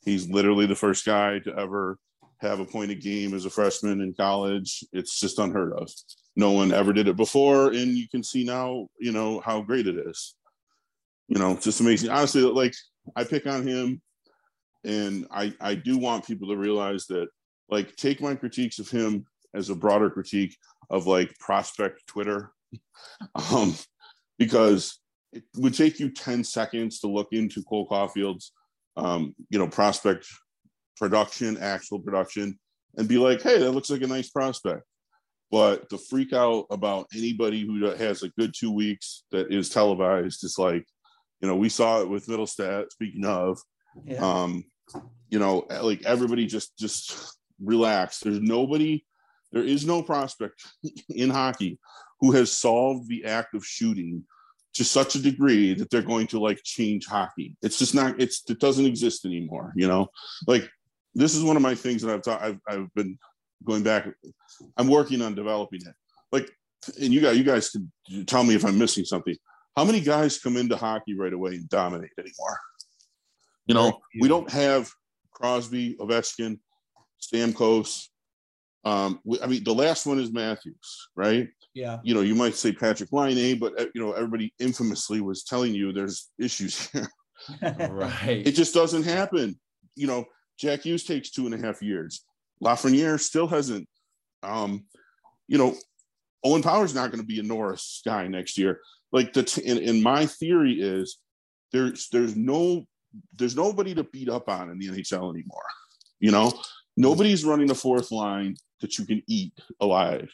Speaker 3: He's literally the first guy to ever have a point a game as a freshman in college. It's just unheard of no one ever did it before and you can see now you know how great it is you know just amazing honestly like i pick on him and i i do want people to realize that like take my critiques of him as a broader critique of like prospect twitter um because it would take you 10 seconds to look into cole caufield's um you know prospect production actual production and be like hey that looks like a nice prospect but the freak out about anybody who has a good two weeks that is televised is like, you know, we saw it with Mittelstadt. Speaking of, yeah. um, you know, like everybody just just relax. There's nobody, there is no prospect in hockey who has solved the act of shooting to such a degree that they're going to like change hockey. It's just not. It's it doesn't exist anymore. You know, like this is one of my things that I've taught. I've I've been going back. I'm working on developing it. Like, and you guys, you guys can tell me if I'm missing something. How many guys come into hockey right away and dominate anymore? You know, we don't have Crosby, Ovechkin, Stamkos. Um, I mean, the last one is Matthews, right?
Speaker 2: Yeah.
Speaker 3: You know, you might say Patrik Laine, but uh, you know, everybody infamously was telling you there's issues here.
Speaker 1: right.
Speaker 3: It just doesn't happen. You know, Jack Hughes takes two and a half years. Lafreniere still hasn't. Um, you know, Owen Power's not going to be a Norris guy next year. Like the t- and, and my theory is there's there's no there's nobody to beat up on in the NHL anymore. You know, nobody's running the fourth line that you can eat alive.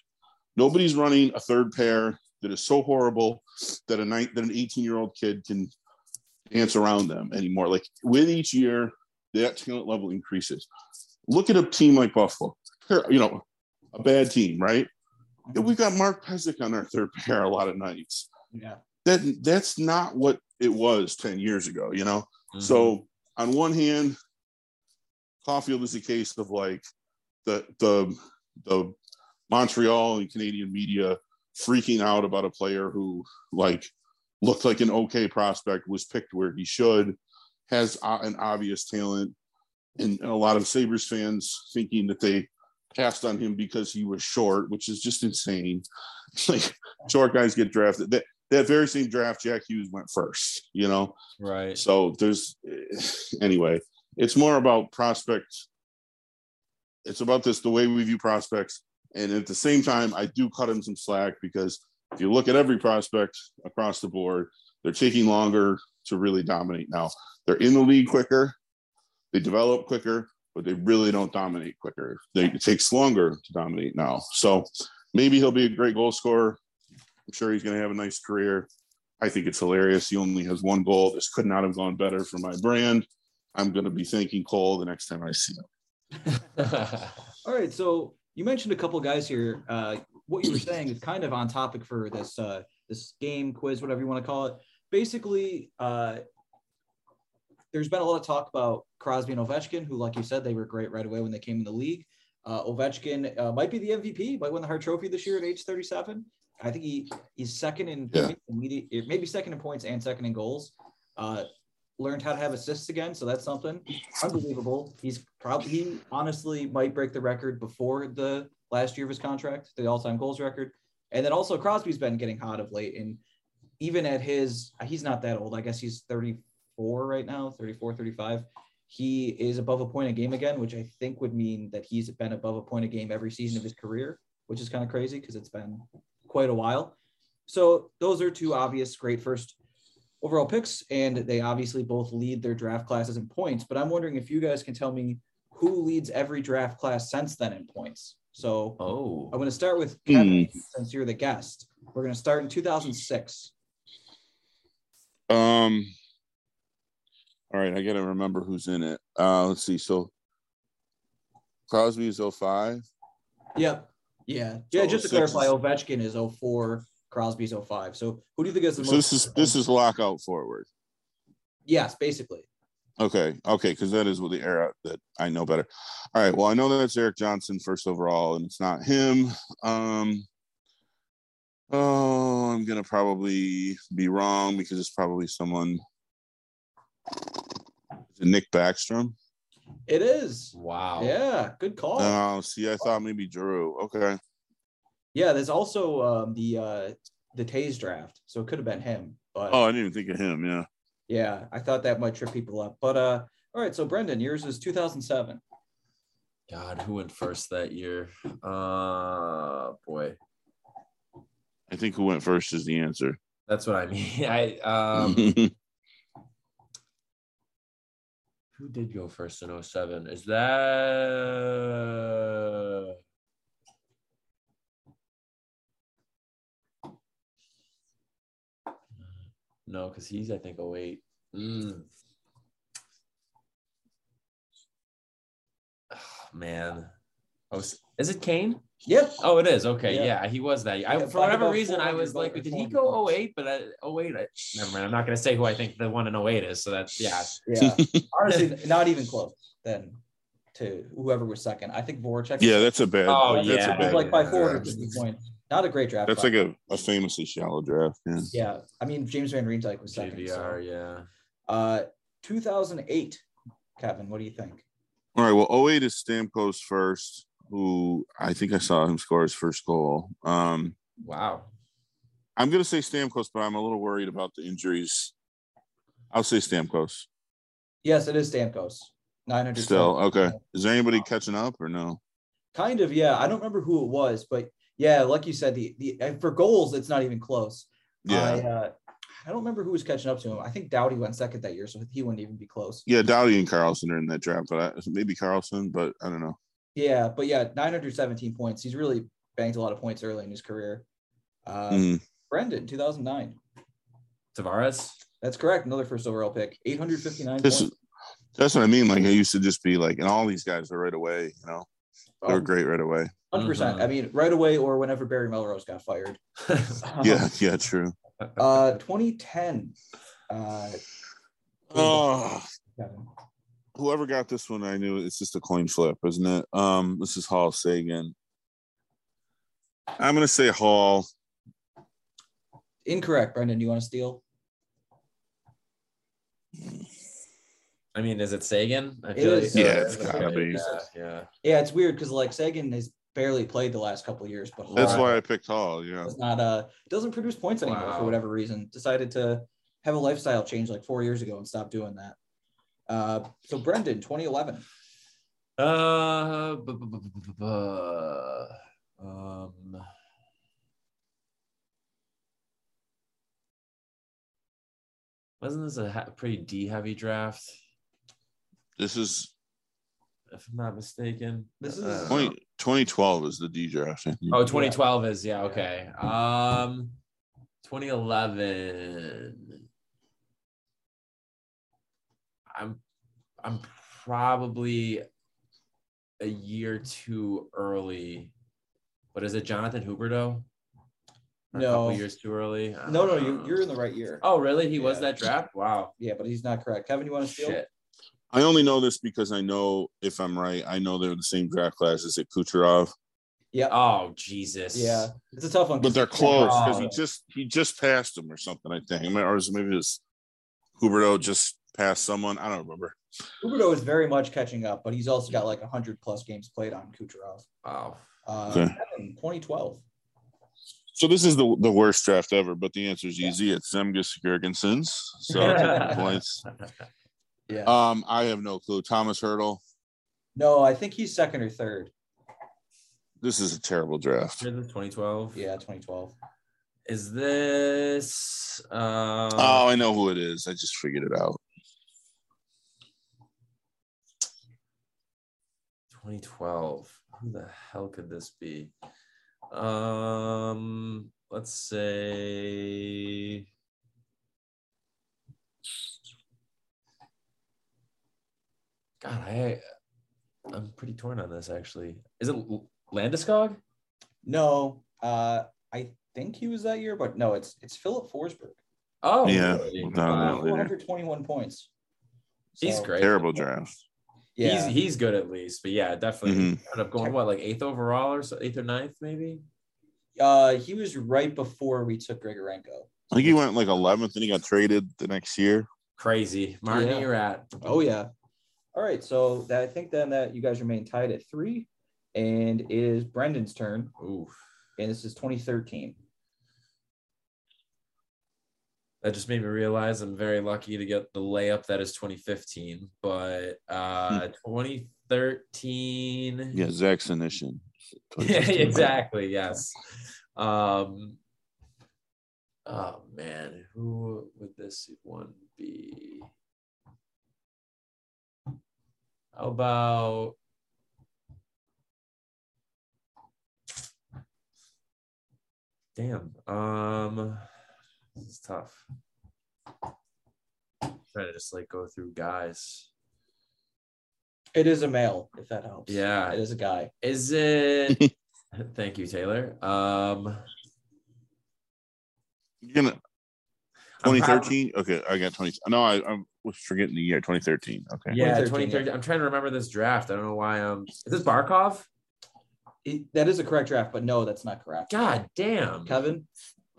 Speaker 3: Nobody's running a third pair that is so horrible that a night that an 18 year old kid can dance around them anymore. Like with each year, that talent level increases. Look at a team like Buffalo. You know, a bad team, right? We've got Mark Pysyk on our third pair a lot of nights.
Speaker 2: Yeah.
Speaker 3: That that's not what it was 10 years ago, you know? Mm-hmm. So on one hand, Caufield is a case of like the the the Montreal and Canadian media freaking out about a player who like looked like an okay prospect, was picked where he should, has an obvious talent, and, and a lot of Sabres fans thinking that they passed on him because he was short, which is just insane. like short guys get drafted. That that very same draft, Jack Hughes went first. You know,
Speaker 1: right?
Speaker 3: So there's anyway. It's more about prospects. It's about this the way we view prospects, and at the same time, I do cut him some slack because if you look at every prospect across the board, they're taking longer to really dominate now. They're in the league quicker. They develop quicker, but they really don't dominate quicker. They, it takes longer to dominate now. So maybe he'll be a great goal scorer. I'm sure he's going to have a nice career. I think it's hilarious. He only has one goal. This could not have gone better for my brand. I'm going to be thanking Cole the next time I see him.
Speaker 2: All right. So you mentioned a couple guys here. Uh, what you were saying is kind of on topic for this uh, this game quiz, whatever you want to call it. Basically, uh, there's been a lot of talk about Crosby and Ovechkin, who, like you said, they were great right away when they came in the league. Uh, Ovechkin uh, might be the MVP, might win the Hart Trophy this year at age 37. I think he he's second in
Speaker 3: Yeah.
Speaker 2: maybe, maybe second in points and second in goals. Uh, learned how to have assists again, so that's something unbelievable. He's probably he honestly might break the record before the last year of his contract, the all-time goals record. And then also Crosby's been getting hot of late, and even at his he's not that old. I guess he's 34 right now, 34, 35. He is above a point a game again, which I think would mean that he's been above a point a game every season of his career, which is kind of crazy because it's been quite a while. So those are two obvious great first overall picks, and they obviously both lead their draft classes in points. But I'm wondering if you guys can tell me who leads every draft class since then in points. So
Speaker 1: Oh,
Speaker 2: I'm going to start with Kevin since you're the guest. We're going to start in 2006.
Speaker 3: Um. All right, I gotta remember who's in it. Uh, let's see. So Crosby is 05.
Speaker 2: Yep. Yeah. Yeah.
Speaker 3: So
Speaker 2: just to
Speaker 3: 06
Speaker 2: clarify, Ovechkin is 04, Crosby's 05. So who do you think is the
Speaker 3: So
Speaker 2: most?
Speaker 3: this is this is lockout forward.
Speaker 2: yes, basically.
Speaker 3: Okay, okay, because that is what the era that I know better. All right, well, I know that's Erik Johnson first overall, and it's not him. Um, oh, I'm gonna probably be wrong because it's probably someone. Is it Nick Backstrom?
Speaker 2: It is.
Speaker 1: wow.
Speaker 2: Yeah. Good call.
Speaker 3: Oh, see, I thought maybe Drew. Okay,
Speaker 2: yeah. There's also um, the uh, the Toews draft, so it could have been him. But
Speaker 3: oh, I didn't even think of him. Yeah,
Speaker 2: yeah, I thought that might trip people up. But uh, all right. So Brendan, yours is 2007.
Speaker 1: God, who went first that year? Uh, boy,
Speaker 3: I think who went first is the answer.
Speaker 1: that's what I mean. I um, who did go first in 07? Is that no? Because he's I think 08. Mm. Oh, man, oh, is it Kane?
Speaker 2: Yep.
Speaker 1: Oh, it is. Okay.
Speaker 2: Yeah.
Speaker 1: Yeah, he was that. I, for whatever reason, I was like, did he go
Speaker 2: votes.
Speaker 1: 08? But I, 08, I, never mind. I'm not going to say who I think the one in 08 is. So that's, yeah.
Speaker 2: Yeah. Honestly, not even close. Then to whoever was second. I think Voracek.
Speaker 3: yeah, that's a bad.
Speaker 1: Oh,
Speaker 3: that's
Speaker 1: yeah.
Speaker 3: a bad.
Speaker 2: like by
Speaker 1: Yeah.
Speaker 2: points. Not a great draft.
Speaker 3: That's
Speaker 2: class.
Speaker 3: like a, a famously shallow draft. Yeah.
Speaker 2: yeah. I mean, James Van Riemsdyk was second.
Speaker 1: JVR,
Speaker 2: So.
Speaker 1: yeah.
Speaker 2: Uh, 2008. Kevin, what do you think?
Speaker 3: All right. Well, 08 is Stamkos first, who I think I saw him score his first goal. Um,
Speaker 1: Wow.
Speaker 3: I'm going to say Stamkos, but I'm a little worried about the injuries. I'll say Stamkos.
Speaker 2: Yes, it is Stamkos. 900.
Speaker 3: Still, okay. Is there anybody catching up or no?
Speaker 2: Kind of, yeah. I don't remember who it was, but yeah, like you said, the the for goals, it's not even close.
Speaker 3: Yeah.
Speaker 2: I, uh, I don't remember who was catching up to him. I think Doughty went second that year, so he wouldn't even be close.
Speaker 3: Yeah, Doughty and Carlson are in that draft, but I, maybe Carlson, but I don't know.
Speaker 2: Yeah, but yeah, 917 points. He's really banked a lot of points early in his career. Uh,
Speaker 3: Mhm.
Speaker 2: Brendan, 2009.
Speaker 1: Tavares?
Speaker 2: That's correct. Another first overall pick. 859
Speaker 3: This
Speaker 2: points.
Speaker 3: that's what I mean. Like I used to just be like, and all these guys are right away. You know,
Speaker 2: Oh,
Speaker 3: they're great right away.
Speaker 2: 100%.
Speaker 1: Mhm.
Speaker 2: I mean, right away or whenever Barry Melrose got fired.
Speaker 3: Yeah, yeah, true.
Speaker 2: Uh, 2010. Uh,
Speaker 3: Oh, whoever got this one, I knew it's just a coin flip, isn't it? Um, this is Hall Seguin. I'm gonna say Hall.
Speaker 2: Incorrect, Brendan. You want to steal?
Speaker 1: I mean, is it Seguin? I
Speaker 2: It is.
Speaker 3: Yeah, it's gotta be.
Speaker 1: Yeah, yeah.
Speaker 2: Yeah, it's weird because like Seguin has barely played the last couple of years, but
Speaker 3: That's
Speaker 2: Hall
Speaker 3: why I picked Hall. Yeah.
Speaker 2: does not uh doesn't produce points anymore
Speaker 1: Wow.
Speaker 2: for whatever reason. Decided to have a lifestyle change like four years ago and stop doing that. Uh, so Brendan, 2011.
Speaker 1: Uh, bu- bu- bu- um, wasn't this a ha- pretty D heavy draft,
Speaker 3: This is
Speaker 1: if I'm not mistaken?
Speaker 2: This is-
Speaker 1: Uh,
Speaker 3: 20, 2012 is the D draft.
Speaker 1: Oh, 2012 is yeah, okay. Um 2011. I'm I'm probably a year too early But is it Jonathan Huberdeau? Or A
Speaker 2: No.
Speaker 1: couple years too early.
Speaker 2: No, no, you, you're in the right year.
Speaker 1: Oh, really? He was that draft? Wow.
Speaker 2: Yeah, but he's not correct. Kevin, you want to steal?
Speaker 1: Shit.
Speaker 3: I only know this because I know if I'm right, I know they're the same draft classes at it Kucherov,
Speaker 2: Yeah.
Speaker 1: Oh, Jesus.
Speaker 2: Yeah. It's a tough one.
Speaker 3: but they're close because he just he just passed him or something. I think, or is maybe it was Huberdeau just passed someone. I don't remember.
Speaker 2: Huberdeau is very much catching up, but he's also got like 100 plus games played on Kucherov.
Speaker 1: Wow.
Speaker 2: Uh,
Speaker 3: Okay.
Speaker 2: 2012.
Speaker 3: So this is the the worst draft ever, but the answer is easy. It's Zemgus Girgensons. So I'll take the points.
Speaker 2: Yeah.
Speaker 3: Um, I have no clue. Thomas Hertl.
Speaker 2: no, I think he's second or third.
Speaker 3: This is a terrible draft.
Speaker 1: 2012?
Speaker 2: Yeah, 2012.
Speaker 1: Is this uh
Speaker 3: Oh, I know who it is. I just figured it out.
Speaker 1: 2012? Who the hell could this be? Um, let's say God, I I'm pretty torn on this actually. Is it Landeskog?
Speaker 2: No, uh, I think he was that year, but no, it's it's Filip Forsberg.
Speaker 1: Oh,
Speaker 3: Yeah,
Speaker 1: really?
Speaker 3: without a
Speaker 1: Wow.
Speaker 3: doubt. Later.
Speaker 2: 421 points.
Speaker 1: He's great.
Speaker 3: Terrible draft.
Speaker 2: Yeah.
Speaker 1: He's he's good at least, but yeah, definitely
Speaker 3: Mhm.
Speaker 1: ended up going what like eighth overall or so, eighth or ninth maybe.
Speaker 2: uh, he was right before we took Grigorenko.
Speaker 3: I think he went like 11th and he got traded the next year.
Speaker 1: Crazy, Martin,
Speaker 2: Yeah.
Speaker 1: you're at.
Speaker 2: Oh yeah. All right, so that, I think then that you guys remain tied at three, and it is Brendan's turn,
Speaker 1: Oof.
Speaker 2: and this is 2013.
Speaker 1: That just made me realize I'm very lucky to get the layup that is 2015, but uh 2013.
Speaker 3: Yeah, Zach Senyshyn.
Speaker 1: Yeah, exactly. Yes. Um. Oh man, who would this one be? How about? Damn. Um, this is tough. trying to just like go through guys.
Speaker 2: It is a male, if that helps.
Speaker 1: Yeah.
Speaker 2: it is a guy.
Speaker 1: Is it? Thank you, Taylor. Um,
Speaker 3: You're gonna
Speaker 1: I'm
Speaker 3: 2013. Okay, I got 20. No, I, I was forgetting the year 2013. Okay.
Speaker 1: Yeah,
Speaker 2: 2013,
Speaker 1: 2013. I'm trying to remember this draft. I don't know why. Um, is this Barkov?
Speaker 2: It- that is a correct draft, but no, that's not correct.
Speaker 1: God damn.
Speaker 2: Kevin?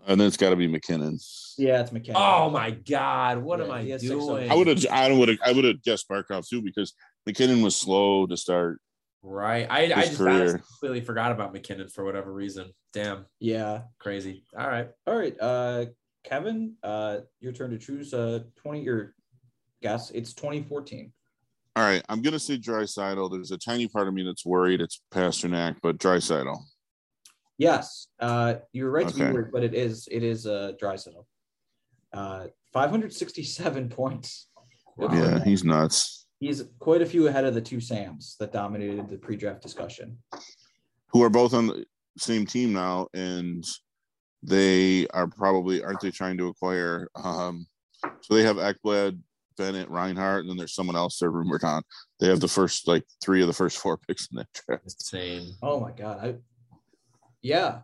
Speaker 3: And then it's got to be MacKinnon.
Speaker 2: Yeah, it's MacKinnon.
Speaker 1: Oh my God. What am I
Speaker 2: he six of
Speaker 1: doing?
Speaker 3: I would have. I would have. I would have guessed Barkov too because MacKinnon was slow to start.
Speaker 1: Right. I, I just
Speaker 3: career.
Speaker 1: completely forgot about MacKinnon for whatever reason. Damn.
Speaker 2: Yeah.
Speaker 1: Crazy. All right.
Speaker 2: All right, uh, Kevin, uh, your turn to choose uh 20 your guess. It's 2014.
Speaker 3: All right, I'm gonna say Draisaitl. There's a tiny part of me that's worried it's Pastrnak, but Draisaitl.
Speaker 2: Yes, uh, you're right to be worried, but it is it is a uh, Draisaitl. Uh, 567 points. For
Speaker 3: Yeah, he's nuts.
Speaker 2: He's quite a few ahead of the two Sams that dominated the pre-draft discussion.
Speaker 3: Who are both on the same team now, and they are probably aren't they trying to acquire? Um, so they have Ekblad, Bennett, Reinhart, and then there's someone else they're rumored on. They have the first like three of the first four picks in that draft.
Speaker 1: Insane.
Speaker 2: Oh my god, I yeah.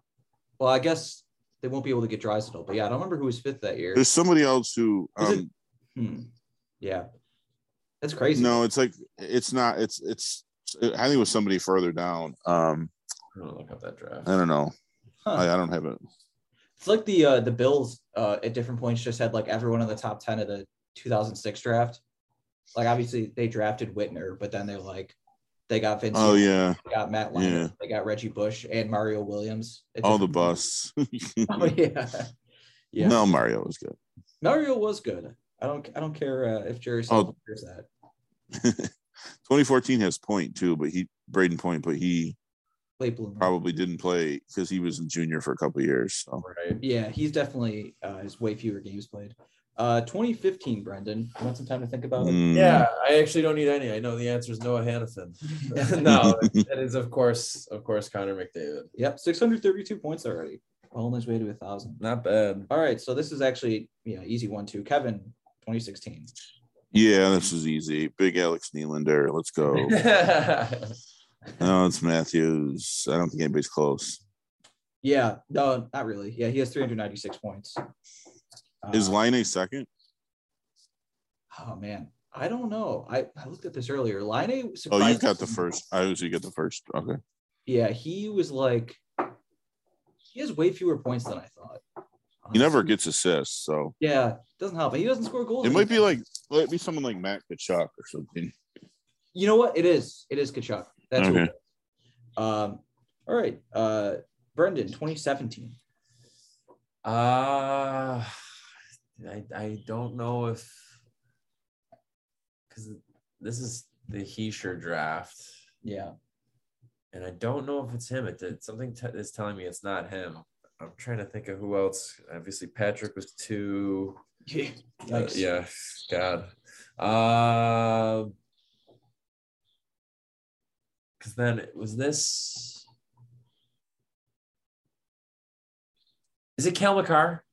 Speaker 2: Well, I guess they won't be able to get Draisaitl, but yeah, I don't remember who was fifth that year.
Speaker 3: There's somebody else who
Speaker 2: Is it-
Speaker 3: um,
Speaker 2: Hmm. Yeah, that's crazy.
Speaker 3: no, it's like it's not. It's it's. I think it was somebody further down. Um,
Speaker 1: I'm gonna look up that draft.
Speaker 3: I don't know.
Speaker 2: Huh.
Speaker 3: I, I don't have it.
Speaker 2: It's like the uh, the Bills uh, at different points just had like everyone in the top ten of the 2006 draft. Like obviously they drafted Whitner, but then they're like they got Vince.
Speaker 3: Oh yeah,
Speaker 2: they got Matt
Speaker 3: Yeah.
Speaker 2: they got Reggie Bush and Mario Williams.
Speaker 3: all the busts.
Speaker 2: Oh yeah, yeah.
Speaker 3: No, Mario was good.
Speaker 2: Mario was good. I don't I don't care uh, if Jerry
Speaker 3: Oh.
Speaker 2: Hears that.
Speaker 3: 2014 has Point too, but he Brayden Point, but he
Speaker 2: Late bloomer.
Speaker 3: probably didn't play because he was in junior for a couple of years. So
Speaker 1: Right.
Speaker 2: Yeah, he's definitely uh, has way fewer games played. Uh, 2015, Brendan. You want some time to think about it?
Speaker 3: Mm,
Speaker 1: Yeah, I actually don't need any. I know the answer is Noah Hanifin. no, it is of course, of course, Connor McDavid.
Speaker 2: Yep, 632 points already. Well on his way to a thousand.
Speaker 1: Not bad.
Speaker 2: All right, so this is actually yeah easy one too. Kevin, 2016.
Speaker 3: yeah, this is easy. Big Alex Nylander. Let's go. no, it's Matthews. I don't think anybody's close.
Speaker 2: Yeah, no, not really. Yeah, he has 396 points.
Speaker 3: Is
Speaker 2: Uh,
Speaker 3: Laine a second?
Speaker 2: Oh man, I don't know. I, I looked at this earlier. Laine
Speaker 3: Oh, you got the first. I usually get the first. Okay.
Speaker 2: Yeah, he was like he has way fewer points than I thought.
Speaker 3: He never gets assists, so
Speaker 2: Yeah, doesn't help. He doesn't score goals.
Speaker 3: it might be like might be someone like Matt Tkachuk or something.
Speaker 2: you know what? It is. It is Tkachuk. That's who
Speaker 3: Okay.
Speaker 2: it is. Um. All right. Uh, Brendan, 2017.
Speaker 1: Uh, I I don't know if because this is the Hischier draft,
Speaker 2: Yeah.
Speaker 1: and I don't know if it's him. It did something t- is telling me it's not him. I'm trying to think of who else. Obviously, Patrick was two.
Speaker 2: Yeah.
Speaker 1: Uh, yeah, God. Uh, because then it was this. Is it Cale Makar?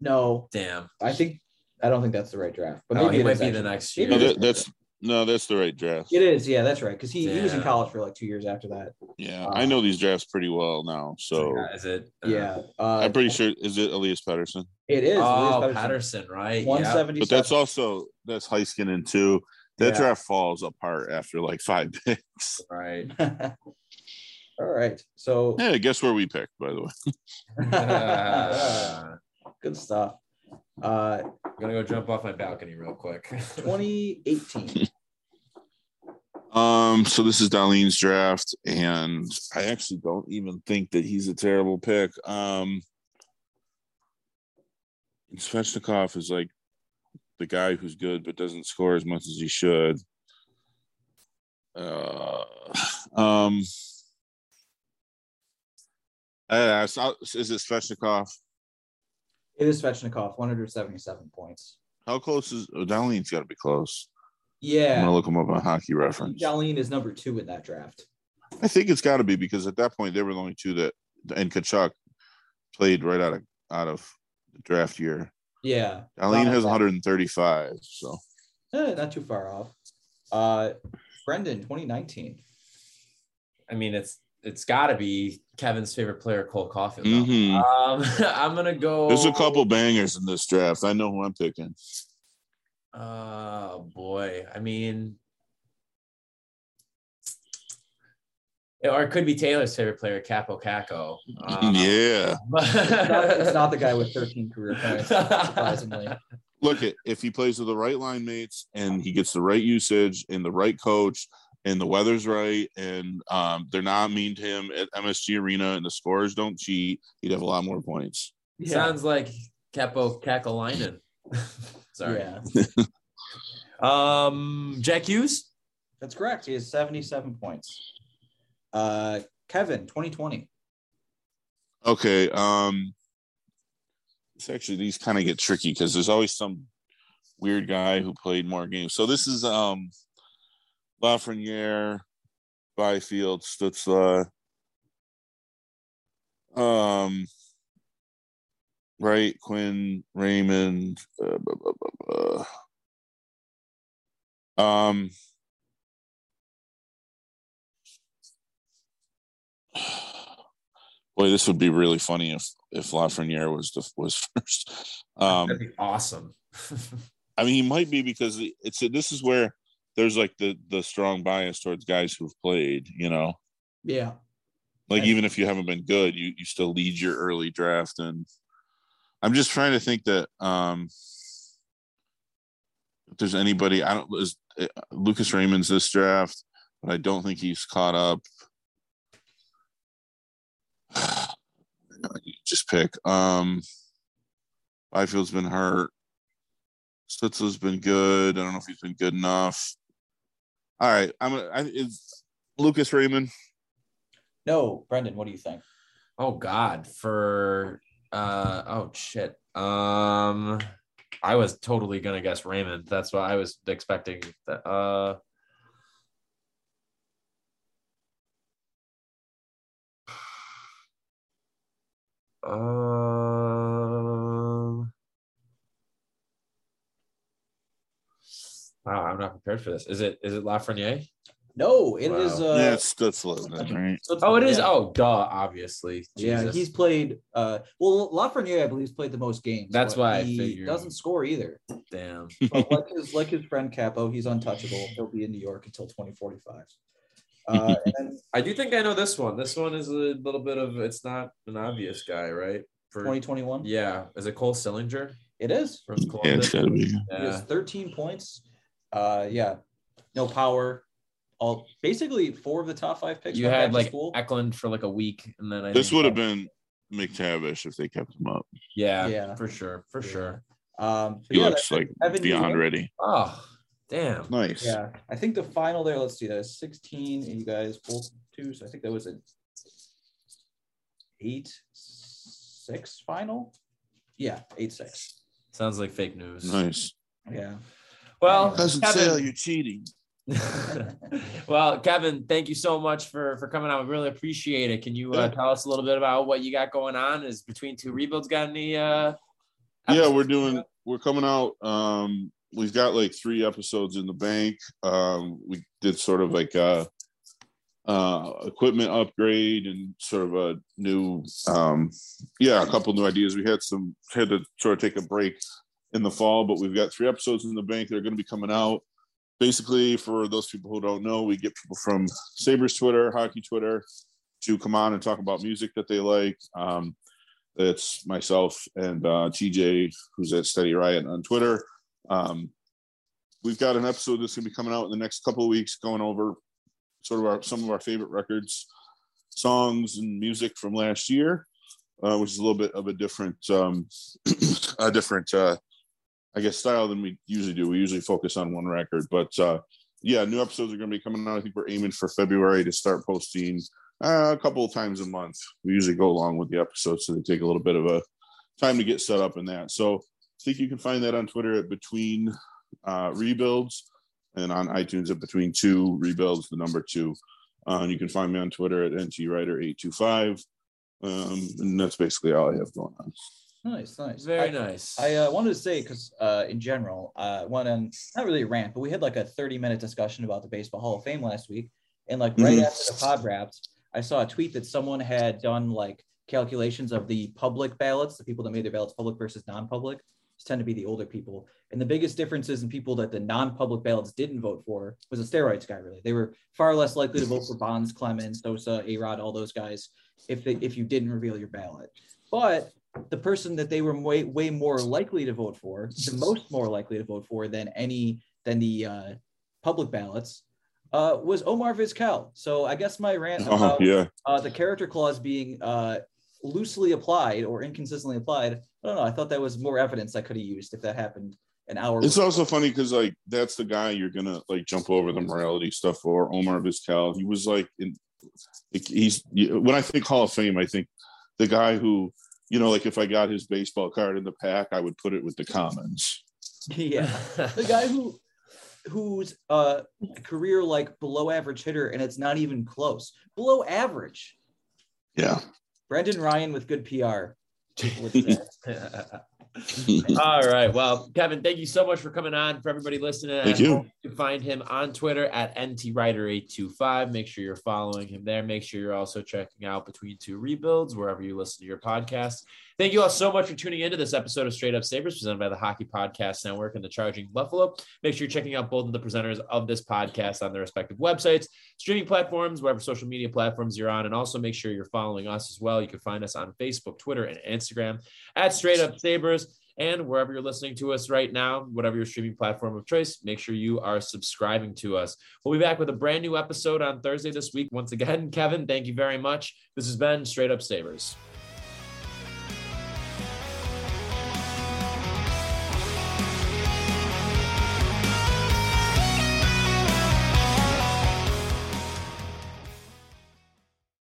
Speaker 2: No,
Speaker 1: Damn.
Speaker 2: I think I don't think that's the right draft. But
Speaker 1: Oh,
Speaker 2: maybe
Speaker 1: he
Speaker 2: it
Speaker 1: might be
Speaker 2: actually.
Speaker 1: the next year.
Speaker 3: No, that, that's no, that's the right draft.
Speaker 2: It is. Yeah, that's right. Because he, he was in college for like two years after that.
Speaker 3: Yeah, I know these drafts pretty well now. So
Speaker 1: is it? uh,
Speaker 2: Yeah. Uh,
Speaker 3: I'm pretty sure is it Elias Pettersson?
Speaker 2: it is.
Speaker 1: Oh,
Speaker 2: Elias
Speaker 1: Pettersson, right?
Speaker 2: One
Speaker 1: Yeah.
Speaker 3: But that's also that's Heiskanen too. That
Speaker 2: Yeah.
Speaker 3: draft falls apart after like five picks.
Speaker 1: Right.
Speaker 2: All right. So
Speaker 3: Yeah, guess where we picked, by the way.
Speaker 1: Uh,
Speaker 2: good stuff. Uh,
Speaker 1: I'm gonna go jump off my balcony real quick.
Speaker 2: 2018.
Speaker 3: Um, so this is Dahlin's draft, and I actually don't even think that he's a terrible pick. Um Svechnikov is like the guy who's good but doesn't score as much as he should. Uh um so- is it Svechnikov?
Speaker 2: It is Svechnikov, 177 points.
Speaker 3: How close is oh, Dahlin's got to be close.
Speaker 2: Yeah, I'm
Speaker 3: gonna look him up on hockey reference.
Speaker 2: Jolene is number two in that draft.
Speaker 3: I think it's got to be because at that point they were the only two that and Tkachuk played right out of out of the draft year.
Speaker 2: Yeah.
Speaker 3: Dahlin has 135, so
Speaker 2: Eh, not too far off. Uh, Brendan, 2019.
Speaker 1: I mean, it's it's got to be Kevin's favorite player, Cole Caufield.
Speaker 3: Mhm.
Speaker 1: Um, I'm gonna go.
Speaker 3: there's a couple bangers in this draft. I know who I'm picking.
Speaker 1: Oh boy, I mean, or it could be Taylor's favorite player, Kaapo Kakko. Um,
Speaker 3: yeah,
Speaker 2: It's not, it's not the guy with 13 career points, surprisingly.
Speaker 3: look at if he plays with the right line mates and he gets the right usage and the right coach and the weather's right and um, they're not mean to him at MSG Arena and the scores don't cheat, he'd have a lot more points.
Speaker 1: Sounds like Kaapo Kakalainen. Sorry.
Speaker 2: Yeah,
Speaker 1: Um, Jack Hughes.
Speaker 2: that's correct. He has 77 points. Uh, Kevin, 2020.
Speaker 3: Okay. Um it's actually these kind of get tricky because there's always some weird guy who played more games. So this is um Lafreniere, Byfield, Stutzle. Um right, Quinn, Raymond, uh, blah, blah, blah, um Boy, this would be really funny if if Lafreniere was the was first. Um,
Speaker 1: That'd be awesome.
Speaker 3: I mean, he might be because it's this is where there's like the the strong bias towards guys who've played. You know,
Speaker 2: Yeah.
Speaker 3: like even if you haven't been good, you you still lead your early draft. And I'm just trying to think that um if there's anybody. I don't. Is uh, Lucas Raymond's this draft, but I don't think he's caught up. Just pick. Um, Byfield's been hurt. Stutzle's been good. I don't know if he's been good enough. All right, I'm. A, I, is Lucas Raymond?
Speaker 2: No, Brendan, what do you think?
Speaker 1: Oh God, for uh oh shit. Um I was totally gonna guess Raymond. That's what I was expecting. That uh um Wow, I'm not prepared for this. Is it is it Lafreniere?
Speaker 2: No, it is.
Speaker 1: Wow.
Speaker 2: Uh,
Speaker 3: yeah, it's Stutzle, right?
Speaker 1: Oh, it is.
Speaker 2: Yeah.
Speaker 1: Oh, duh. Obviously.
Speaker 2: Yeah, he's played. Uh, well, Lafreniere, I believe, has played the most games.
Speaker 1: That's why
Speaker 2: he
Speaker 1: figured.
Speaker 2: doesn't score either.
Speaker 1: damn.
Speaker 2: But like his like his friend Kaapo, he's untouchable. He'll be in New York until 2045. Uh, and then
Speaker 1: I do think I know this one. This one is a little bit of. It's not an obvious guy, right? For
Speaker 2: 2021,
Speaker 1: yeah, is it Cole Sillinger
Speaker 2: it is.
Speaker 1: from
Speaker 3: Yeah,
Speaker 1: Columbus?
Speaker 3: it's gotta be.
Speaker 2: He
Speaker 1: Yeah.
Speaker 2: has 13 points. Uh, yeah, no power. All basically four of the top five picks.
Speaker 1: You had like
Speaker 2: school.
Speaker 1: Eklund for like a week, and then I
Speaker 3: This would have been McTavish if they kept him up.
Speaker 1: yeah,
Speaker 2: Yeah.
Speaker 1: for sure, for
Speaker 2: Yeah.
Speaker 1: sure.
Speaker 2: Um, but
Speaker 3: He
Speaker 2: yeah,
Speaker 3: looks like
Speaker 2: Evan
Speaker 3: beyond
Speaker 2: Neal.
Speaker 3: ready.
Speaker 1: Oh, damn.
Speaker 3: Nice.
Speaker 2: Yeah, I think the final there. Let's see, that is 16, and you guys both two. So I think that was an eight six final. Yeah, eight six.
Speaker 1: Sounds like fake news.
Speaker 3: Nice.
Speaker 2: Yeah.
Speaker 1: Well,
Speaker 3: Doesn't
Speaker 1: Kevin-
Speaker 3: sell, you're cheating.
Speaker 1: well, Kevin, thank you so much for for coming out. We really appreciate it. Can you uh, tell us a little bit about what you got going on? Is between two rebuilds got any? uh
Speaker 3: Yeah, we're doing we're coming out. Um we've got like three episodes in the bank. Um we did sort of like a uh equipment upgrade and sort of a new um yeah, a couple new ideas. We had some had to sort of take a break in the fall, but we've got three episodes in the bank that are going to be coming out. Basically, for those people who don't know, we get people from Sabres Twitter, hockey Twitter, to come on and talk about music that they like. Um, it's myself and uh, TJ, who's at Steady Riot on Twitter. Um, we've got an episode that's going to be coming out in the next couple of weeks, going over sort of our, some of our favorite records, songs, and music from last year, uh, which is a little bit of a different, um, a different, uh, I guess, style than we usually do. We usually focus on one record, but uh, yeah, new episodes are going to be coming out. I think we're aiming for February to start posting uh, a couple of times a month. We usually go along with the episodes, so they take a little bit of a time to get set up in that. So think you can find that on Twitter at Between uh, Rebuilds and on iTunes at Between Two Rebuilds, the number two. Uh, and you can find me on Twitter at NTWriter825. Um, and that's basically all I have going on.
Speaker 2: Nice, nice.
Speaker 1: Very
Speaker 2: I,
Speaker 1: nice.
Speaker 2: I uh, wanted to say because uh, in general, uh, one on not really a rant, but we had like a 30 minute discussion about the Baseball Hall of Fame last week, and like right
Speaker 3: Mhm.
Speaker 2: after the pod wrapped, I saw a tweet that someone had done like calculations of the public ballots, the people that made their ballots public versus non-public. Tend to be the older people, and the biggest differences in people that the non-public ballots didn't vote for was the steroids guy. Really, they were far less likely to vote for Bonds, Clemens, Sosa, A-Rod, all those guys if they, if you didn't reveal your ballot. But the person that they were way way more likely to vote for, the most more likely to vote for than any than the uh, public ballots, uh, was Omar Vizquel. So I guess my rant
Speaker 3: Oh,
Speaker 2: about
Speaker 3: yeah.
Speaker 2: uh, the character clause being uh, loosely applied or inconsistently applied. I don't know. I thought that was more evidence I could have used if that happened an hour.
Speaker 3: It's
Speaker 2: before.
Speaker 3: also funny because like that's the guy you're gonna like jump over the morality stuff for Omar Vizquel. He was like in he's when I think Hall of Fame, I think the guy who you know like if I got his baseball card in the pack, I would put it with the commons.
Speaker 2: yeah, the guy who whose uh, career like below average hitter, and it's not even close. Below average.
Speaker 3: Yeah.
Speaker 2: Brendan Ryan with good PR.
Speaker 1: All right. Well, Kevin, thank you so much for coming on. For everybody listening,
Speaker 3: Thank you.
Speaker 1: you can find him on Twitter at NTWriter825. Make sure you're following him there. Make sure you're also checking out Between Two Rebuilds wherever you listen to your podcast. Thank you all so much for tuning into this episode of Straight Up Sabres presented by the Hockey Podcast Network and the Charging Buffalo. Make sure you're checking out both of the presenters of this podcast on their respective websites, streaming platforms, wherever social media platforms you're on. And also make sure you're following us as well. You can find us on Facebook, Twitter, and Instagram at Straight Up Sabres. And wherever you're listening to us right now, whatever your streaming platform of choice, make sure you are subscribing to us. We'll be back with a brand new episode on Thursday this week. Once again, Kevin, thank you very much. This has been Straight Up Sabres.